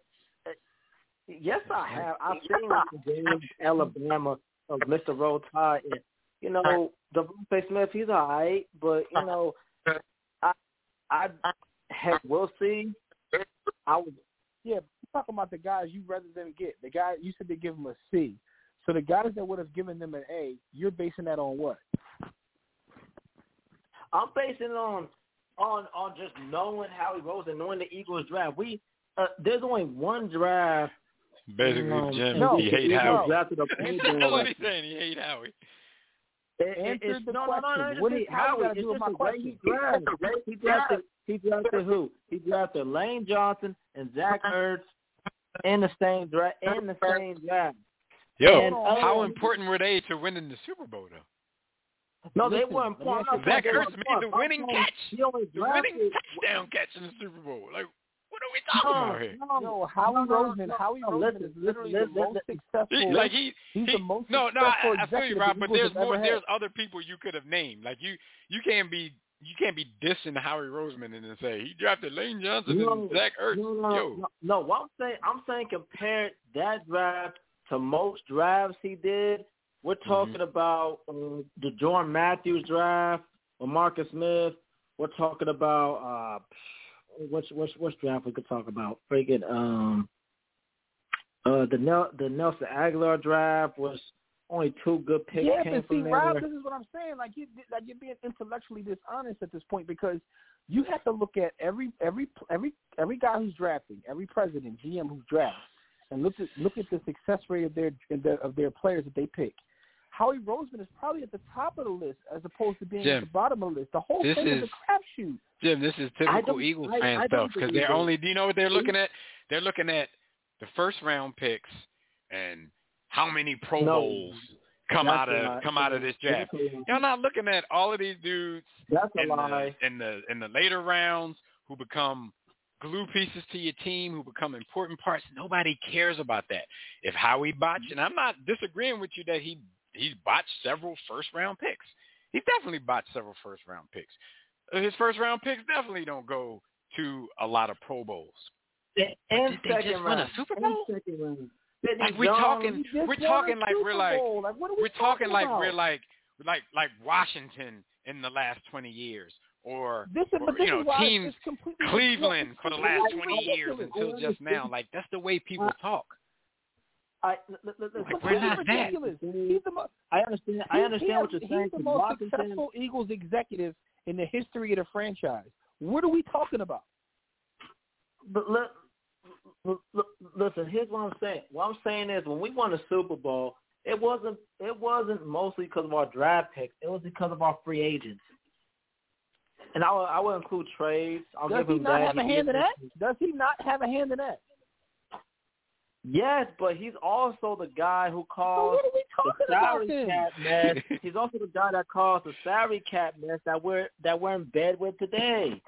yes, I have. I've seen the game of Alabama of Mr. Roll Tide. And, you know, DeVonta Smith, he's all right, but you know, I, I, heck, we'll see. I was. Yeah, talking about the guys you rather than get. The guy you said they give them a C. So the guys that would have given them an A, you're basing that on what? I'm basing it on on on just knowing Howie Roseman and knowing the Eagles draft. We uh, there's only one draft. Basically, um, Jim, no, he hate Howie. drafted a That's what he's saying. He hate Howie. It, it, it's, the no, question. No, no, no, What it's did- Howie. It's do with just my the way question? he drafted. He drafted. He drafted who? He drafted Lane Johnson and Zach Ertz in the same draft. In the same draft. Yo, And, uh, how important were they to winning the Super Bowl, though? No, they Listen, weren't. let me ask you Zach Ertz made smart. the I'm winning catch. He only The winning touchdown catch in the Super Bowl. Like, what are we talking about here? No, Yo, Howie no, no, Roseman, no, Howie no, Roseman listen, is literally listen, the most listen, successful. Like he, he's he the most no, no, successful I, I feel you, Rob. But there's more. There's other people you could have named. Like you, you can't be, you can't be dissing Howie Roseman and then say he drafted Lane Johnson No, and Zach Ertz. No, no, Yo, no, no. What I'm saying, I'm saying compare that draft to most drafts he did. We're Mm-hmm. talking about uh, the Jordan Matthews draft or Marcus Smith. We're talking about uh, what's what's what's draft we could talk about? Freaking um, uh, the Nel- the Nelson Agholor draft was only two good picks Yeah, came but see, from. Rob, this is what I'm saying. Like you, like you're being intellectually dishonest at this point because you have to look at every every every every guy who's drafting, every president, GM who drafts, and look at look at the success rate of their of their players that they pick. Howie Roseman is probably at the top of the list as opposed to being Jim, at the bottom of the list. The whole thing is, is- a crapshoot. Jim, this is typical Eagles I- fan I stuff because they're only. Do you know what they're looking at? They're looking at the first round picks and how many Pro No. Bowls come out of lie. come out of this draft. That's a lie. You're not looking at all of these dudes That's a in lie. the in the in the later rounds who become glue pieces to your team, who become important parts. Nobody cares about that. If Howie botched, and I'm not disagreeing with you that he he's botched several first round picks. He definitely botched several first round picks. Uh, His first round picks definitely don't go to a lot of Pro Bowls. And, and did they second just win a. Super And Bowl? second round. Sidney Like we're talking, we're talking like we're like like we we're talking like we're like like like Washington in the last twenty years, or This is, or, you know is teams Cleveland for the last 20 years until just now. Like that's the way people uh, talk. I, l- l- l- It's Like, we're not completely that. ridiculous. He's the mo- I understand. I understand he what you're saying. He's the 'cause most Washington, successful Eagles executive in the history of the franchise. What are we talking about? but look, look, look, listen. Here's what I'm saying. What I'm saying is, when we won the Super Bowl, it wasn't. It wasn't mostly because of our draft picks. It was because of our free agents. And I will, I will include trades. I'll Does give he him not that. have a hand in that? Does he not have a hand in that? Yes, but he's also the guy who So calls what we the salary cap mess. He's also the guy that caused the salary cap mess that we're that we're in bed with today,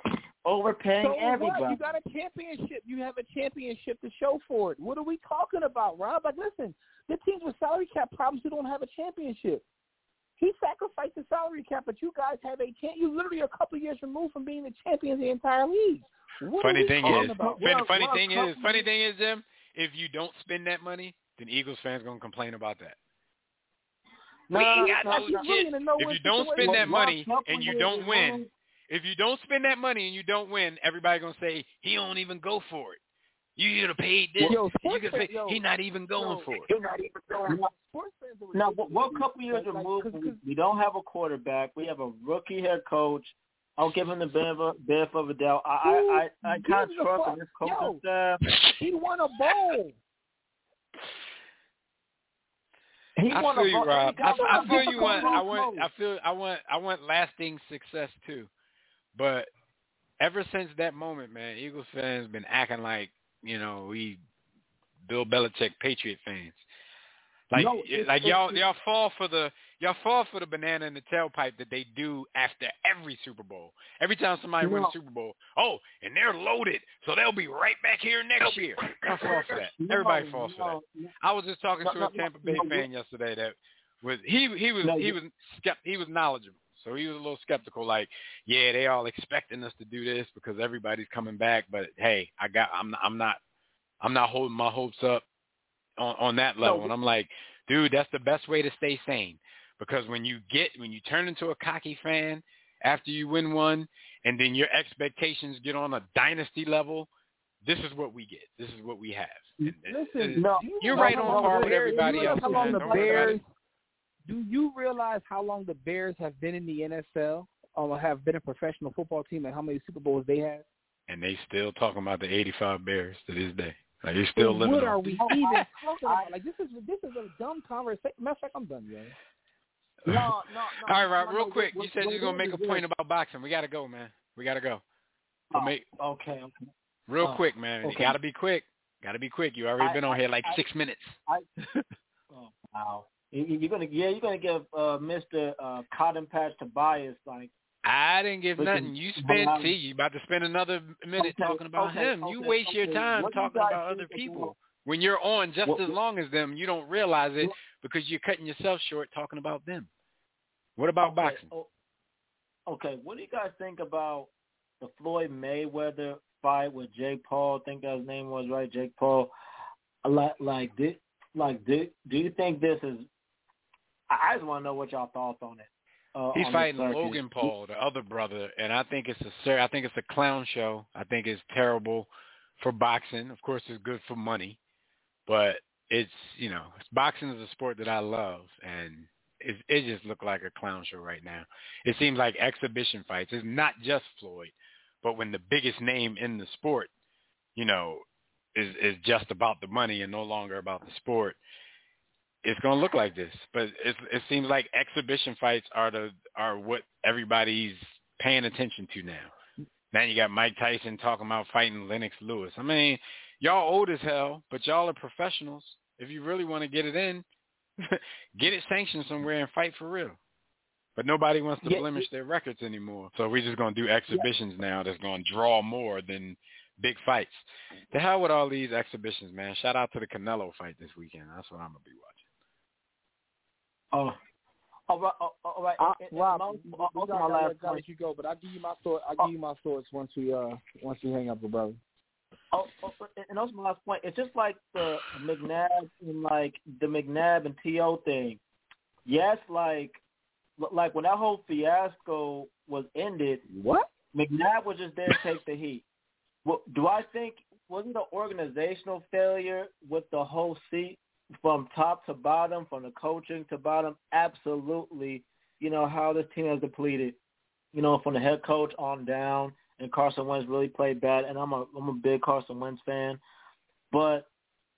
overpaying So what? everybody. You got a championship. You have a championship to show for it. What are we talking about, Rob? Like, listen, the teams with salary cap problems who don't have a championship. He sacrificed the salary cap, but you guys have a champ. You literally are a couple years removed from being the champions of the entire league. What funny thing is, about? funny, Well, funny well, thing couple- is, funny thing is, Jim, if you don't spend that money, then Eagles fans gonna complain about that. No, we no, ain't no, got no, no, no, really shit. in a no-win If you don't spend that money and you don't win, if you don't spend that money and you don't win, everybody gonna say he don't even go for it. You should have paid this. Yo, and you could say fan- yo, he not even going yo, for it. Sports fans are Now, what, ridiculous. what couple years Like- like, removed? 'cause- 'cause- we don't have a quarterback. We have a rookie head coach. I'll give him the benefit benefit of the doubt. I Who I I, I kind of trust in this coaching Yo. staff. He won a bowl. He I won feel a you. Rob. He I, got I a feel you want. I want. I feel. I want. I want lasting success too. But ever since that moment, man, Eagles fans been acting like you know we Bill Belichick Patriot fans. Like No, it's- like it's- y'all it's- y'all fall for the y'all fall for the banana in the tailpipe that they do after every Super Bowl. Every time somebody wins a Super Bowl, oh, and they're loaded, so they'll be right back here next year. Y'all fall for that. Everybody falls for that. I was just talking to a Tampa Bay fan yesterday that was he he was he was he was knowledgeable. So he was a little skeptical, like, yeah, they all expecting us to do this because everybody's coming back, but hey, I got I'm I'm not I'm not holding my hopes up on, on that level. And I'm like, dude, that's the best way to stay sane. Because when you get when you turn into a cocky fan after you win one and then your expectations get on a dynasty level, this is what we get. This is what we have. And, Listen, no, you're right on par with everybody else. Long the Bears, do you realize how long the Bears have been in the NFL or have been a professional football team and how many Super Bowls they have? And they still talking about the 85 Bears to this day. Like he's still living. What on. are we even talking about? Like this is this is a dumb conversation. Matter of fact, I'm done, yo. No, no, no. All right, Rob. Real quick, you said you're gonna make a point about boxing. We gotta go, man. We gotta go. Oh, make, okay, okay. Real Oh, quick, man. okay. You gotta be quick. Gotta be quick. You already I- been on here like I- six minutes. I, oh, wow. You- you- You're gonna, yeah, you're gonna give uh, Mr. Uh, Cotton Patch Tobias like I didn't give nothing. You spent see, you about to spend another minute Okay, talking about okay, him. You okay, waste your time What do you talking about other people. When you're on just What- as long as them, you don't realize it because you're cutting yourself short talking about them. What about boxing? oh, okay, what do you guys think about the Floyd Mayweather fight with Jake Paul? I think that his name was right, Jake Paul. Like, like, did, like, did, do you think this is? I I just want to know what y'all thoughts on it. Uh, He's on fighting. Logan Paul, the other brother, and I think it's a ser- I think it's a clown show. I think it's terrible for boxing. Of course, it's good for money, but it's you know, boxing is a sport that I love, and it it just looked like a clown show right now. It seems like exhibition fights. It's not just Floyd, but when the biggest name in the sport, you know, is is just about the money and no longer about the sport it's going to look like this. But it, it seems like exhibition fights are the are what everybody's paying attention to now. Now you got Mike Tyson talking about fighting Lennox Lewis. I mean, y'all old as hell, but y'all are professionals. If you really want to get it in, get it sanctioned somewhere and fight for real. But nobody wants to Yeah, blemish their records anymore. So we're just going to do exhibitions now that's going to draw more than big fights. To hell with all these exhibitions, man. Shout out to the Canelo fight this weekend. That's what I'm going to be watching. Oh, all right, all right. I, And- and Rob, my- we- we my last point. you go, but I'll give you my thought. I'll give you my thoughts once we uh once we hang up, brother. Oh, oh, and also my last point. It's just like the McNabb and like the McNabb and To thing. Yes, like like when that whole fiasco was ended, What? McNabb was just there to take the heat. Well, do I think wasn't the organizational failure with the whole seat from top to bottom, from the coaching to bottom? Absolutely. You know how this team has depleted. You know, from the head coach on down, and Carson Wentz really played bad. And I'm a I'm a big Carson Wentz fan, but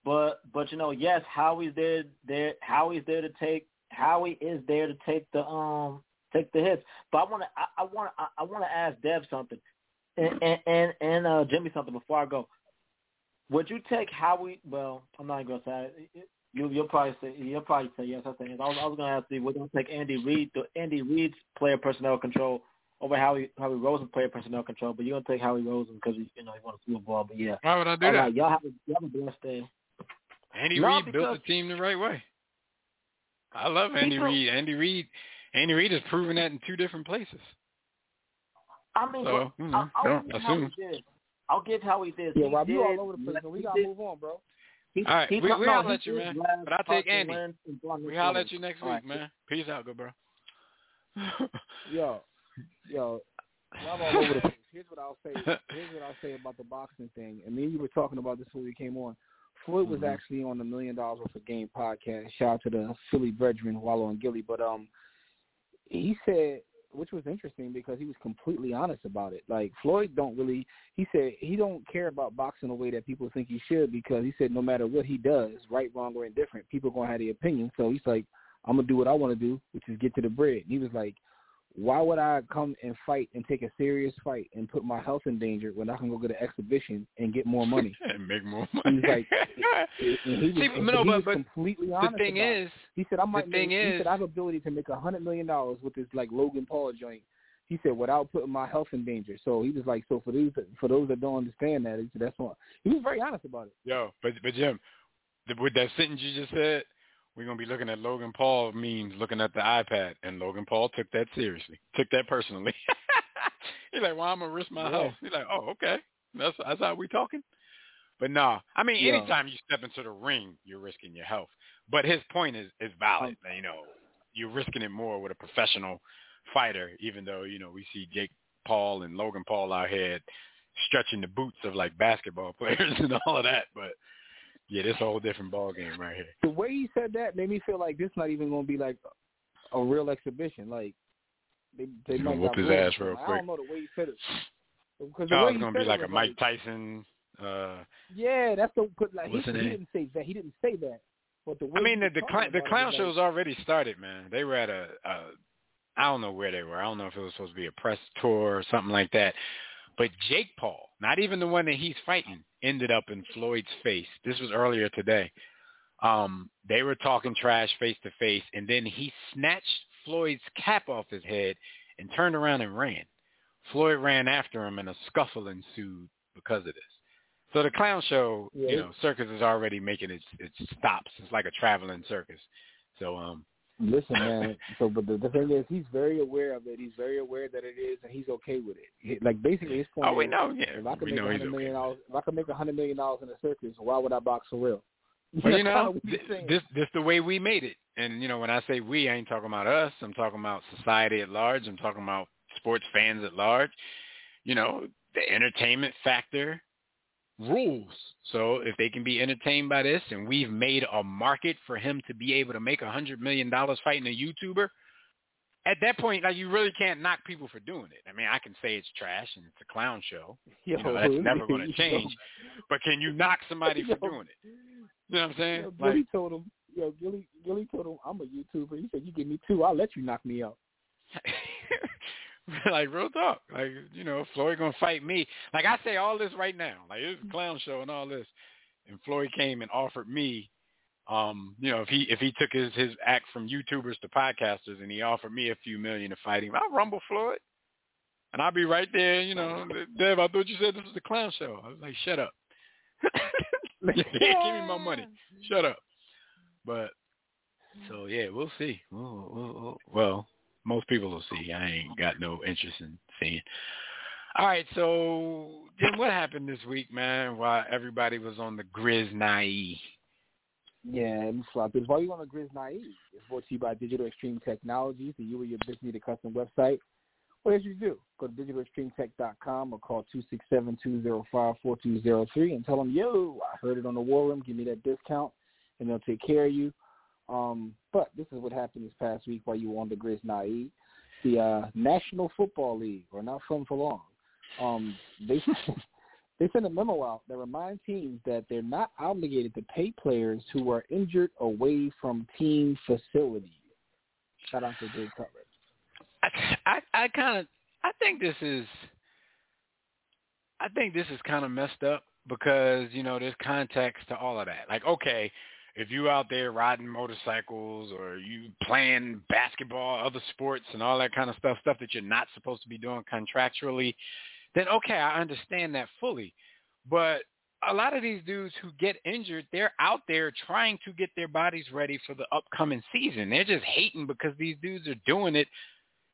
but but you know, yes, Howie's there there Howie's there to take Howie is there to take the um take the hits. But I want to I, I want I, I want to ask Dev something, and and and, and uh, Jimmy something before I go. Would you take Howie? Well, I'm not gonna say it. You. You'll probably say you'll probably say yes. I say yes. I was, I was gonna ask you. Would you take Andy Reid? The Andy Reid's player personnel control over Howie Howie Rosen player personnel control, but you're gonna take Howie Rosen because you know he won a Super Bowl. But yeah, Why would I do all that? right, y'all have a, y'all have a blessed day. Andy No, Reid built the team the right way. I love Andy Reid. Andy Reid, Andy Reid has proven that in two different places. I mean, So, but you know, I, I'll don't give Howie assume. this. I'll give Howie this. Yeah, He Rob, you all over the place. We gotta did- move on, bro. He- All right, he- we- we no, holler at you, man. But I'll take Andy. Wentz and We holler Miller. at you next week, right. man. Peace out, good bro. Yo, yo, I'm all over the place. Here's what I'll say. Here's what I'll say about the boxing thing. And me and you were talking about this before we came on. Floyd was Mhm. actually on the Million Dollaz Worth of Game podcast. Shout out to the Philly brethren, Wallo and Gillie. But um, he said, which was interesting because he was completely honest about it. Like Floyd don't really. He said he don't care about boxing the way that people think he should because he said no matter what he does, right, wrong, or indifferent, people gonna have the opinion. So he's like, I'm gonna do what I want to do, which is get to the bread. And he was like, why would I come and fight and take a serious fight and put my health in danger when I can go get an exhibition and get more money and make more money? He's like, and he was, See, no, he but- was but completely honest. the thing about it. is, he said I might. the thing make, he said I have ability to make a hundred million dollars with this like Logan Paul joint. He said without putting my health in danger. So he was like, so for these for those that don't understand that, he said, that's why he was very honest about it. yo, but but Jim, the, with that sentence you just said, we're gonna be looking at Logan Paul means looking at the iPad, and Logan Paul took that seriously, took that personally. He's like, well, I'm gonna risk my Yeah. health. He's like, oh, okay, that's that's how we talking. But nah, I mean, Yeah. anytime you step into the ring, you're risking your health. But his point is is valid. Um, you know, you're risking it more with a professional fighter, even though you know we see Jake Paul and Logan Paul out here stretching the boots of like basketball players and all of that. But yeah, this a whole different ball game right here. The way he said that made me feel like this not even going to be like a real exhibition. Like they they He's might gonna whoop got his rules. ass real I quick. don't know the way he said it. Because the Oh, way it's gonna be like a was Mike Tyson. Uh, Yeah, that's the put like he, he didn't say that. He didn't say that. But the way I mean, the the, was cl- the clown was show's already started, man. They were at a, a, I don't know where they were. I don't know if it was supposed to be a press tour or something like that. But Jake Paul, not even the one that he's fighting, ended up in Floyd's face. This was earlier today. Um, they were talking trash face to face, and then he snatched Floyd's cap off his head and turned around and ran. Floyd ran after him, and a scuffle ensued because of this. So the clown show, Yeah. you know, circus is already making its its stops. It's like a traveling circus. So um, Listen, man. So, but the, the thing is, he's very aware of it. He's very aware that it is, and he's okay with it. He, like basically, his point oh, we know, yeah, if I could we make a hundred okay. million dollars, if I could make a hundred million dollars in a circus, why would I box for real? Well, you know, th- this this the way we made it. And you know, when I say we, I ain't talking about us. I'm talking about society at large. I'm talking about sports fans at large. You know, the entertainment factor rules. So if they can be entertained by this, and we've made a market for him to be able to make a hundred million dollars fighting a YouTuber. At that point, like you really can't knock people for doing it. I mean, I can say it's trash and it's a clown show, Yo, you know, that's never going to change. But can you knock somebody for doing it? You know what I'm saying? Yo, Like, told him, yo, Gillie, Gillie told him, I'm a YouTuber. He said, you give me two, I'll let you knock me out. like real talk. Like you know, Floyd gonna fight me. Like I say all this right now. Like it's a clown show and all this. And Floyd came and offered me, um, you know, if he if he took his his act from YouTubers to podcasters and he offered me a few million to fight him, I'll rumble Floyd. And I'll be right there, you know, Dev, I thought you said this was a clown show. I was like, shut up. Give me my money. Shut up. But so yeah, we'll see. We'll, we'll, we'll, well, most people will see. I ain't got no interest in seeing. All right, so then what happened this week, man? While everybody was on the Grizz naive. Yeah, flop this. While you on the Grizz Naive, it's brought to you by Digital Extreme Technologies. So you or your business need a custom website. What else you do? Go to digitalextremetech.com or call 267-205-4203 and tell them, yo, I heard it on the War Room. Give me that discount, and they'll take care of you. Um, but this is what happened this past week while you were on the Grizz Naive. The uh, National Football League, or not fun for long, um, they they sent a memo out that reminds teams that they're not obligated to pay players who are injured away from team facilities. Shout out to Jay Cutler. I I, I kind of I think this is I think this is kind of messed up because you know there's context to all of that. Like, okay, if you out there riding motorcycles or you playing basketball, other sports, and all that kind of stuff, stuff that you're not supposed to be doing contractually, then okay, I understand that fully. But a lot of these dudes who get injured, they're out there trying to get their bodies ready for the upcoming season. They're just hating because these dudes are doing it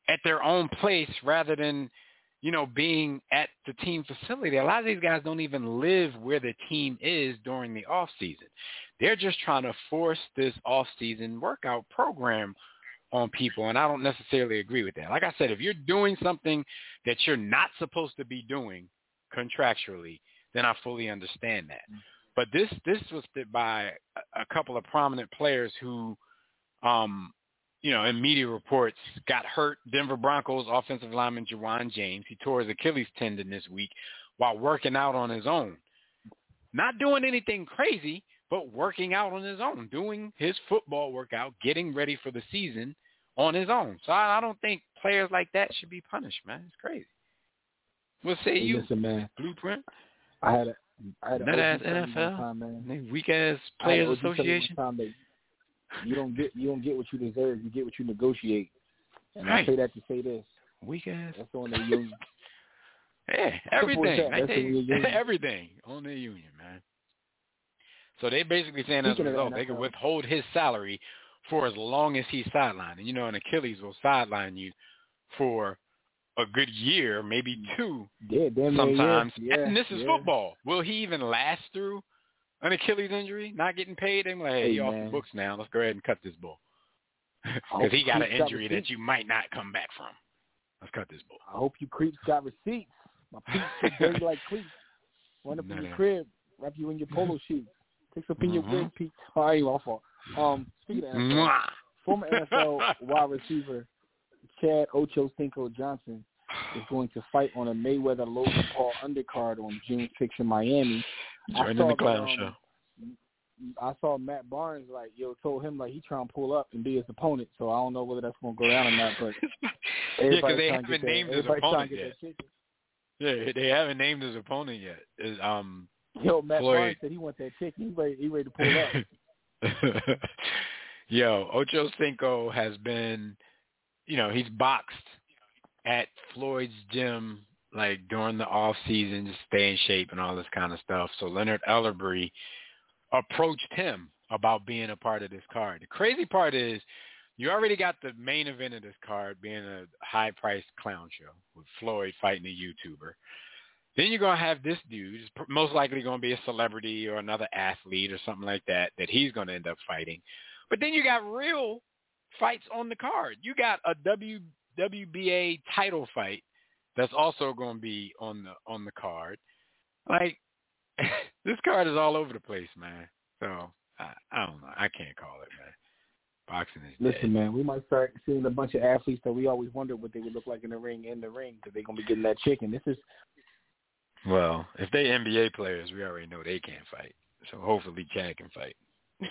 at their own place rather than, you know, being at the team facility. A lot of these guys don't even live where the team is during the off season. They're just trying to force this off season workout program on people and I don't necessarily agree with that. Like I said, if you're doing something that you're not supposed to be doing contractually, then I fully understand that. But this this was by a, a couple of prominent players who um you know, in media reports, got hurt. Denver Broncos offensive lineman Ja'Wuan James, he tore his Achilles tendon this week while working out on his own. Not doing anything crazy, but working out on his own, doing his football workout, getting ready for the season on his own. So I, I don't think players like that should be punished, man. It's crazy. What say Hey, you, listen, man. Blueprint? I had a I had a Nut ass OG tell me one NFL? time, man. Weak ass players an OG tell me one association. time you don't get you don't get what you deserve. You get what you negotiate. And I say that to say this. Weak ass. That's on the union. Yeah, everything. that. Right That's there. what we're doing. everything on the union, man. So they basically saying as a result, they can withhold his salary for as long as he's sidelined. And you know, an Achilles will sideline you for a good year, maybe two Yeah, sometimes. Yeah, and this is yeah. football. Will he even last through an Achilles injury, not getting paid? They're like, hey, Hey, he off the books now. Let's go ahead and cut this bull. Because he got an Creeps got injury that you might not come back from. Let's cut this bull. I hope you creeps got receipts. My peeps are dirty like creeps. Run up in your no. crib, wrap you in your polo sheets. Take some in your Mhm. wig, Pete. Oh, I ain't my fault. Um, speaking of NFL, former NFL wide receiver Chad Ocho Cinco Johnson is going to fight on a Mayweather Logan Paul undercard on June 6th in Miami. Saw the clown that, um, show. I saw Matt Barnes like yo told him like he trying to pull up and be his opponent. So I don't know whether that's going to go down or not. But Yeah, because they haven't named his opponent yet. Yeah, they haven't named his opponent yet. Is um Yo, Matt Floyd. Barnes said he want that chicken. He ready, he ready to pull up. Yo, Ocho Cinco has been, you know, he's boxed at Floyd's gym like during the off season to stay in shape and all this kind of stuff. So Leonard Ellerbe approached him about being a part of this card. The crazy part is you already got the main event of this card being a high priced clown show with Floyd fighting a YouTuber. Then you're gonna have this dude, most likely gonna be a celebrity or another athlete or something like that, that he's gonna end up fighting. But then you got real fights on the card. You got a W WBA title fight that's also gonna be on the on the card. Like this card is all over the place, man. So I, I don't know. I can't call it, man. Boxing is dead. Listen, man, we might start seeing a bunch of athletes that we always wondered what they would look like in the ring in the ring because they're gonna be getting that chicken. This is Well, if they NBA players, we already know they can't fight. So hopefully Chad can fight.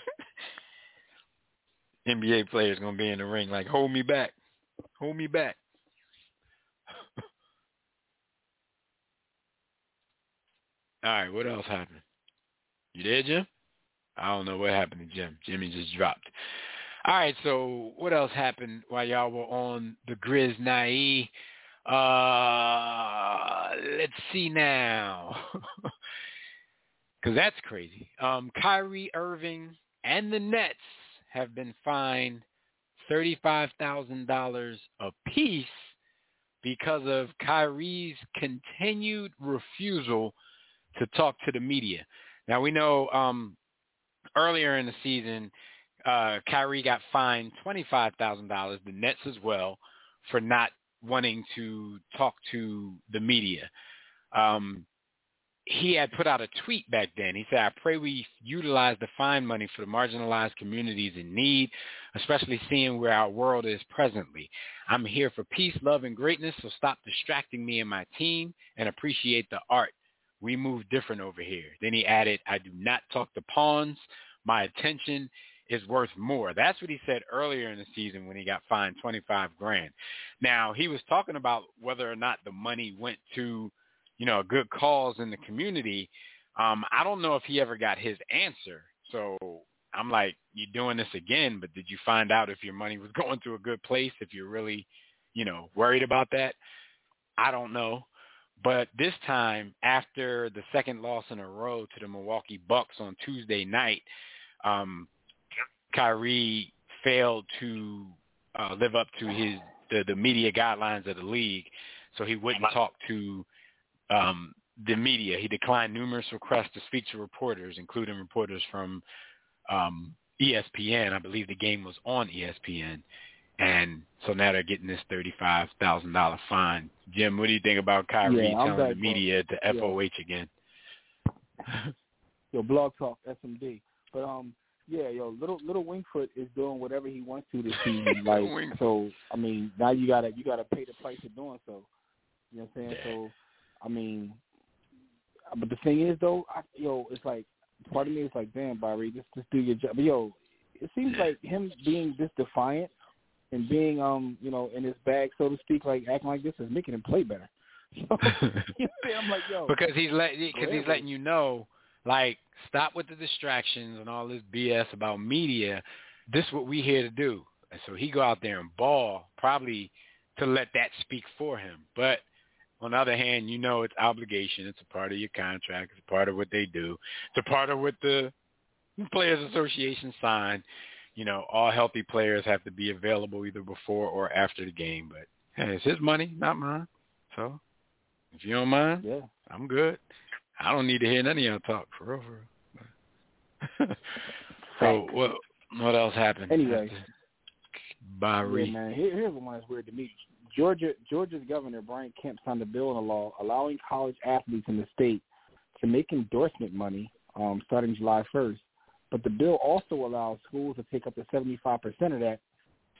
NBA players gonna be in the ring like, hold me back, hold me back. All right, what else happened? You there, Jim? I don't know what happened to Jim. Jimmy just dropped. All right, so what else happened while y'all were on the Grizz Naive? Uh, let's see now. Because that's crazy. Um, Kyrie Irving and the Nets have been fined $35,000 apiece because of Kyrie's continued refusal to talk to the media. Now, we know um, earlier in the season, uh, Kyrie got fined $25,000, the Nets as well, for not wanting to talk to the media. Um, he had put out a tweet back then. He said, I pray we utilize the fine money for the marginalized communities in need, especially seeing where our world is presently. I'm here for peace, love, and greatness, so stop distracting me and my team and appreciate the art. We move different over here. Then he added, I do not talk to pawns. My attention is worth more. That's what he said earlier in the season when he got fined 25 grand. Now, he was talking about whether or not the money went to, you know, a good cause in the community. Um, I don't know if he ever got his answer. So I'm like, you're doing this again, but did you find out if your money was going to a good place, if you're really, you know, worried about that? I don't know. But this time, after the second loss in a row to the Milwaukee Bucks on Tuesday night, um, Kyrie failed to uh, live up to his the, the media guidelines of the league, so he wouldn't talk to um, the media. He declined numerous requests to speak to reporters, including reporters from um, ESPN. I believe the game was on ESPN, and so now they're getting this thirty-five thousand dollar fine. Jim, what do you think about Kyrie Yeah, telling the media to Yeah. FOH again? yo blog talk SMD. But um, yeah, yo, little little Wingfoot is doing whatever he wants to this season. like so, I mean, now you gotta you gotta pay the price of doing so. You know what I'm saying? Yeah. So, I mean, but the thing is though, I, yo, it's like part of me is like, damn, Barry, just just do your job. But yo, it seems like him being this defiant and being um you know in his bag so to speak, like acting like this is making him play better. So, you know, I'm like, yo, because he's let because he's letting you know, like, stop with the distractions and all this BS about media. This is what we here to do. And so he go out there and ball, probably to let that speak for him. But on the other hand, you know it's obligation. It's a part of your contract. It's a part of what they do. It's a part of what the Players Association signed. You know, all healthy players have to be available either before or after the game. But hey, it's his money, not mine. So if you don't mind, yeah, I'm good. I don't need to hear none of y'all talk for real. For real. so what? What else happened? Anyway, Barry. Yeah, man. Here, here's one that's weird to me. Georgia, Georgia's governor Brian Kemp signed a bill into law allowing college athletes in the state to make endorsement money um, starting July 1st. But the bill also allows schools to take up to 75% of that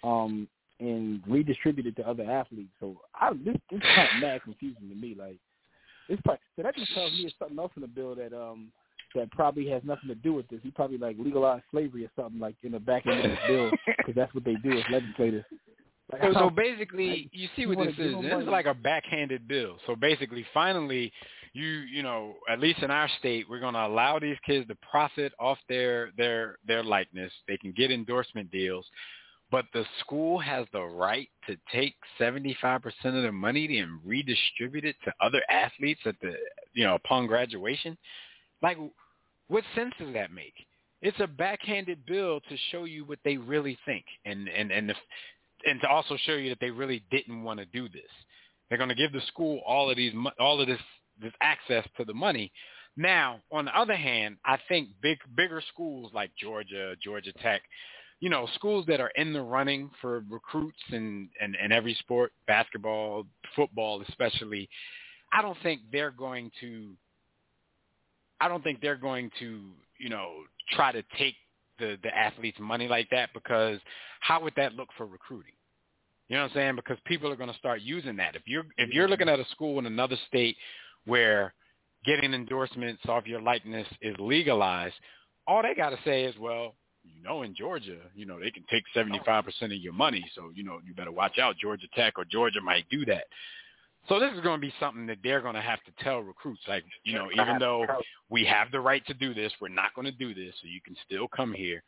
um, and redistribute it to other athletes. So I, this this is kind of mad confusing to me. Like, it's probably, so that just tells me there's something else in the bill that um that probably has nothing to do with this. He probably like legalized slavery or something like in the back end of the bill because that's what they do as legislators. Like, So, so basically, like, you see what this is. This is like a backhanded bill. So basically, finally, you you know, at least in our state, we're going to allow these kids to profit off their their their likeness. They can get endorsement deals, but the school has the right to take seventy five percent of the money and redistribute it to other athletes at the you know upon graduation. Like, what sense does that make? It's a backhanded bill to show you what they really think, and and and the and to also show you that they really didn't want to do this. They're going to give the school all of these, all of this, this access to the money. Now, on the other hand, I think big, bigger schools like Georgia, Georgia Tech, you know, schools that are in the running for recruits and and, and every sport, basketball, football, especially. I don't think they're going to. I don't think they're going to, you know, try to take the the athletes' money like that because how would that look for recruiting? You know what I'm saying? Because people are going to start using that. If you're if you're looking at a school in another state where getting endorsements off your likeness is legalized, all they got to say is, well, you know, in Georgia, you know, they can take 75% of your money, so you know, you better watch out. Georgia Tech or Georgia might do that. So this is going to be something that they're going to have to tell recruits, like, you know, even though we have the right to do this, we're not going to do this, so you can still come here.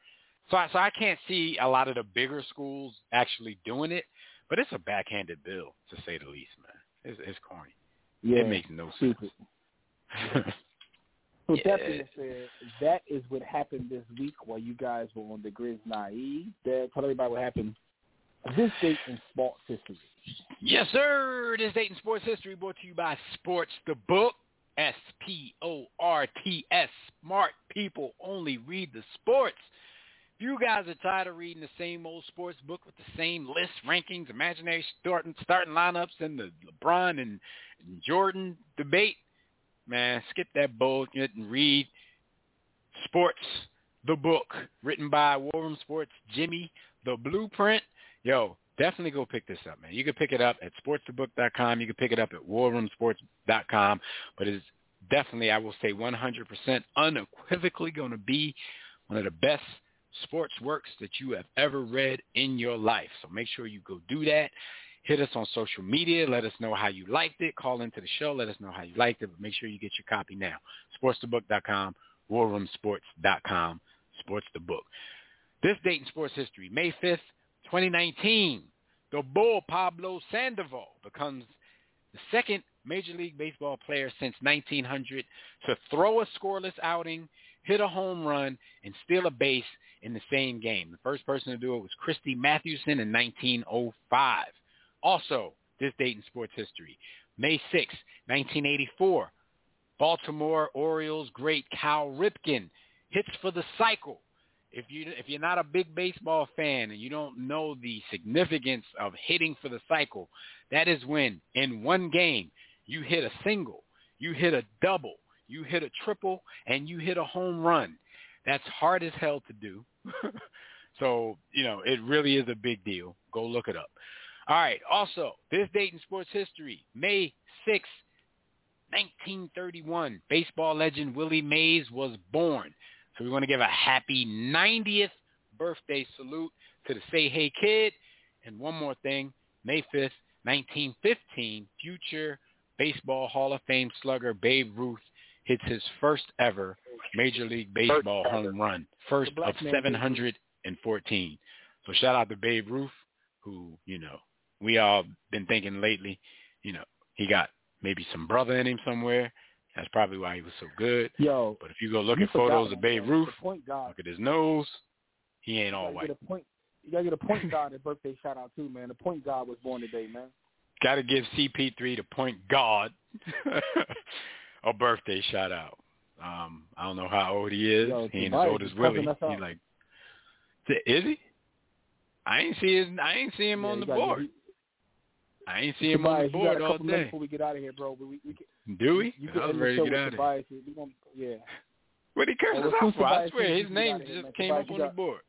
So I, so I can't see a lot of the bigger schools actually doing it, but it's a backhanded bill to say the least, man. It's, it's corny. Yeah, It makes no sense. stupid. So Yeah. that being said, that is what happened this week while you guys were on the Grizz Naive. Dad, tell everybody what happened this date in sports history. Yes, sir. This date in Sports History brought to you by Sports the Book. S-P-O-R-T-S. Smart people only read the sports. You guys are tired of reading the same old sports book with the same list, rankings, imaginary starting, starting lineups, and the LeBron and, and Jordan debate, man, skip that bullshit and read Sports the Book, written by War Room Sports Jimmy the Blueprint. Yo, definitely go pick this up, man. You can pick it up at sportsthebook.com. You can pick it up at warroomsports.com. But it's definitely, I will say 100% unequivocally going to be one of the best sports works that you have ever read in your life. So make sure you go do that. Hit us on social media. Let us know how you liked it. Call into the show. Let us know how you liked it. But make sure you get your copy now. Sportsthebook.com, warroomsports.com, Sports the Book. This date in sports history, May 5th, 2019, the Bull Pablo Sandoval becomes the second Major League Baseball player since 1900 to throw a scoreless outing, hit a home run, and steal a base in the same game. The first person to do it was Christy Mathewson in 1905. Also, this date in sports history, May 6, 1984, Baltimore Orioles great Cal Ripken hits for the cycle. If you if you're not a big baseball fan and you don't know the significance of hitting for the cycle, that is when in one game you hit a single, you hit a double, you hit a triple, and you hit a home run. That's hard as hell to do. so, you know, it really is a big deal. Go look it up. All right. Also, this date in sports history, May 6, 1931, baseball legend Willie Mays was born. So we want to give a happy 90th birthday salute to the Say Hey Kid And one more thing, May 5th, 1915, future Baseball Hall of Fame slugger Babe Ruth hits his first ever Major League Baseball home run, first of 714. So shout out to Babe Ruth, who, you know, we all been thinking lately, you know, he got maybe some brother in him somewhere. That's probably why he was so good. Yo, but if you go look at photos of Babe. Ruth, look at his nose, he ain't all gotta white. a. You gotta get a point guard at birthday shout out too, man. The point guard was born today, man. Got to give CP3 the point guard a birthday shout out. Um, I don't know how old he is. Yo, he ain't as old as Willie. He like, is he? I ain't see his. I ain't see him Yeah, on the board. get- I ain't see him on the Tobias, you got board a all couple minutes day. before we get out of here, bro. But we, we can, Do we? you I can was end the ready to get out of here. We gonna, yeah. What he cursed us well, out for? I swear his name just came Tobias, up on the board.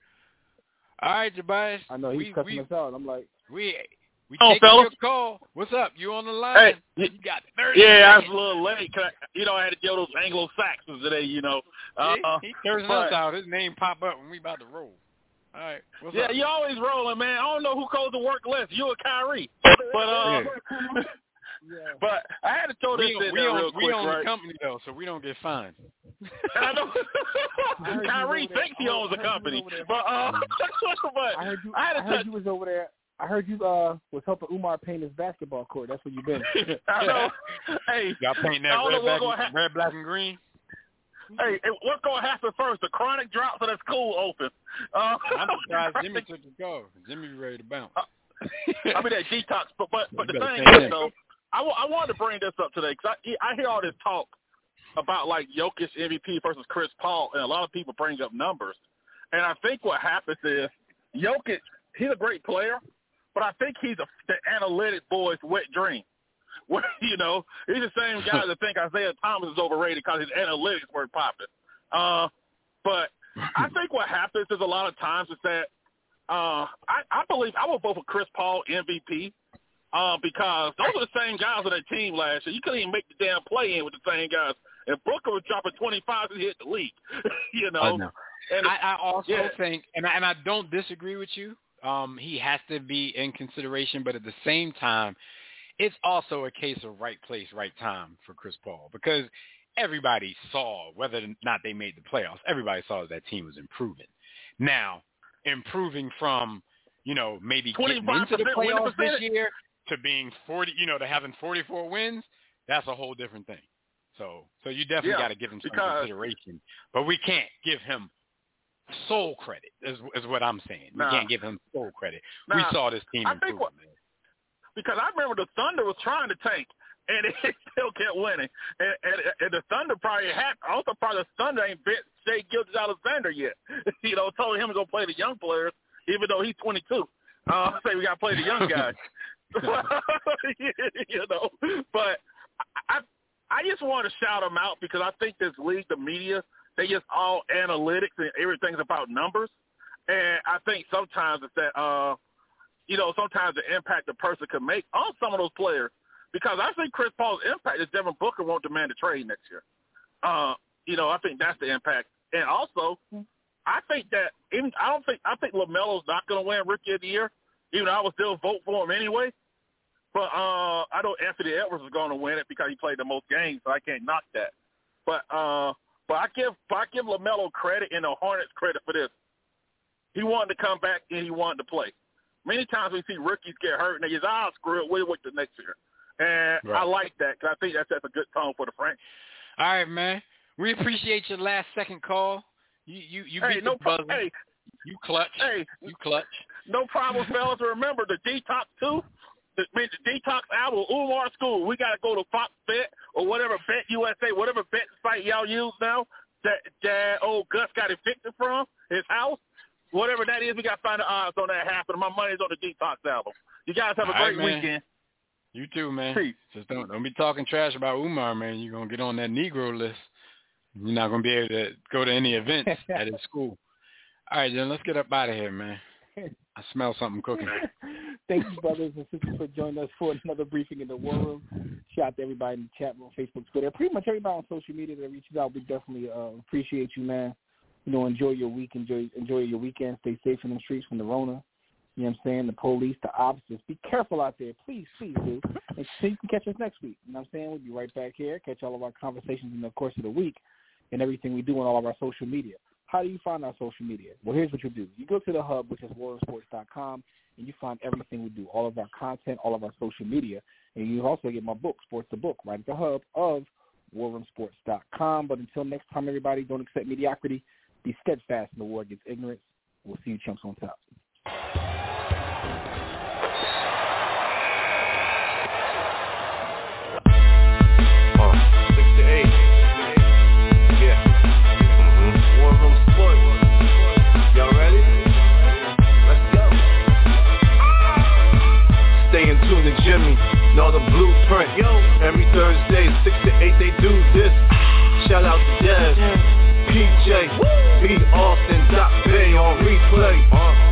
All right, Tobias. I know he's we, cussing we, us out. I'm like, we we Oh, taking fellas. your call. What's up? You on the line? Hey, you got thirty. Yeah, I was a little late. 'cause I, you know, I had to deal with those Anglo-Saxons today, you know. Uh, he, he cursing but- us out. His name pop up when we about to roll. All right. What's yeah, up? you always rolling, man. I don't know who goes to work less, you or Kyrie. But uh, yeah. but I had to throw this we own, in we there own, real we own right? the company though, so we don't get fined. And I know I heard you Kyrie thinks he owns heard the you company, over there. but uh, but I heard you. I had I heard touch. you was over there. I heard you uh was helping Umar paint his basketball court. That's where you've been. I know. Hey, Y'all painting that I don't know red, what's black, gonna and, hap- red, black, and green? hey, hey, what's gonna happen first? The chronic drops or the school open? Uh, I'm surprised Jimmy took the call. Jimmy be ready to bounce. I mean that detox, but but but the You better thing is though, I, I wanted to bring this up today because I I hear all this talk about like Jokic MVP versus Chris Paul, and a lot of people bring up numbers, and I think what happens is Jokic, he's a great player, but I think he's a the analytic boy's wet dream. Where you know he's the same guy that think Isaiah Thomas is overrated because his analytics weren't popping. Uh, but I think what happens is a lot of times is that uh, I, I believe I will vote for Chris Paul MVP uh, because those are the same guys on that team last year. You couldn't even make the damn play in with the same guys. And Booker was dropping 25 to hit the league. you know? I know. And I, I also yeah. think, and I, and I don't disagree with you. Um, he has to be in consideration, but at the same time, it's also a case of right place, right time for Chris Paul because everybody saw whether or not they made the playoffs. Everybody saw that team was improving. Now, improving from you know maybe getting 25% into the playoffs this year to being forty, you know, to having forty-four wins, that's a whole different thing. So, so you definitely Yeah, got to give him some because- consideration, but we can't give him sole credit. Is is what I'm saying. Nah. We can't give him sole credit. we saw this team I think improve. what- because I remember the Thunder was trying to tank, and it still kept winning. And, and, and the Thunder probably had also probably the Thunder ain't bit Shai Gilgeous-Alexander yet. you know, told him to go play the young players, even though he's 22. Uh, say we got to play the young guys. you know, but I I just want to shout them out because I think this league, the media, they just all analytics and everything's about numbers. And I think sometimes it's that uh you know, sometimes the impact a person can make on some of those players. Because I think Chris Paul's impact is Devin Booker won't demand a trade next year. Uh, you know, I think that's the impact. And also, I think that even I don't think I think LaMelo's not going to win Rookie of the Year, even though I would still vote for him anyway. But uh, I know Anthony Edwards is going to win it because he played the most games, so I can't knock that. But uh, but I give I give LaMelo credit and the Hornets credit for this. He wanted to come back and he wanted to play. Many times we see rookies get hurt and they just ah screw it, we'll wait the next year. And Right. I like that because I think that's that's a good tone for the franchise. All right, man. We appreciate your last second call. You you you Hey, beat no the problem. buzzer. Hey, You clutch. hey, You clutch. no problem, fellas. Remember the detox too. The, the detox album, Umar School. We got to go to Fox Bet or whatever Bet USA, whatever bet site y'all use now. That that old Gus got evicted from his house. Whatever that is, we got to find the odds on that happening. My money's on the detox album. You guys have a All right, great man. weekend. You too, man. Peace. Just don't don't be talking trash about Umar, man. You're gonna get on that Negro list. You're not gonna be able to go to any events at his school. All right, then let's get up out of here, man. I smell something cooking. Thank you, brothers and sisters, for joining us for another briefing in the War Room. Shout out to everybody in the chat room, Facebook, Twitter, pretty much everybody on social media that reaches out. We definitely uh, appreciate you, man. You know, enjoy your week, enjoy enjoy your weekend. Stay safe in the streets from the Rona. You know what I'm saying? The police, the officers. Be careful out there. Please, please do. And so you can catch us next week. You know what I'm saying? We'll be right back here. Catch all of our conversations in the course of the week and everything we do on all of our social media. How do you find our social media? Well, here's what you do. You go to the hub, which is warroomsports.com, and you find everything we do, all of our content, all of our social media. And you also get my book, Sports the Book, right at the hub of warroomsports.com. But until next time, everybody, don't accept mediocrity. Be steadfast in the war against ignorance. We'll see you chumps on top. Jimmy, know the blueprint. Every Thursday, 6 to 8, they do this. Shout out to Dev, PJ, B. Austin, Doc Bay on replay.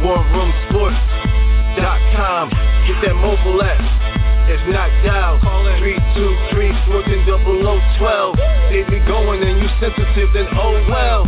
WarRoomSports.com. Get that mobile app. If not dial, 323 12. They be going and you sensitive, then oh well.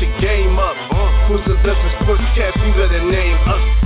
your game up. Who's the in sports cast? You better name us.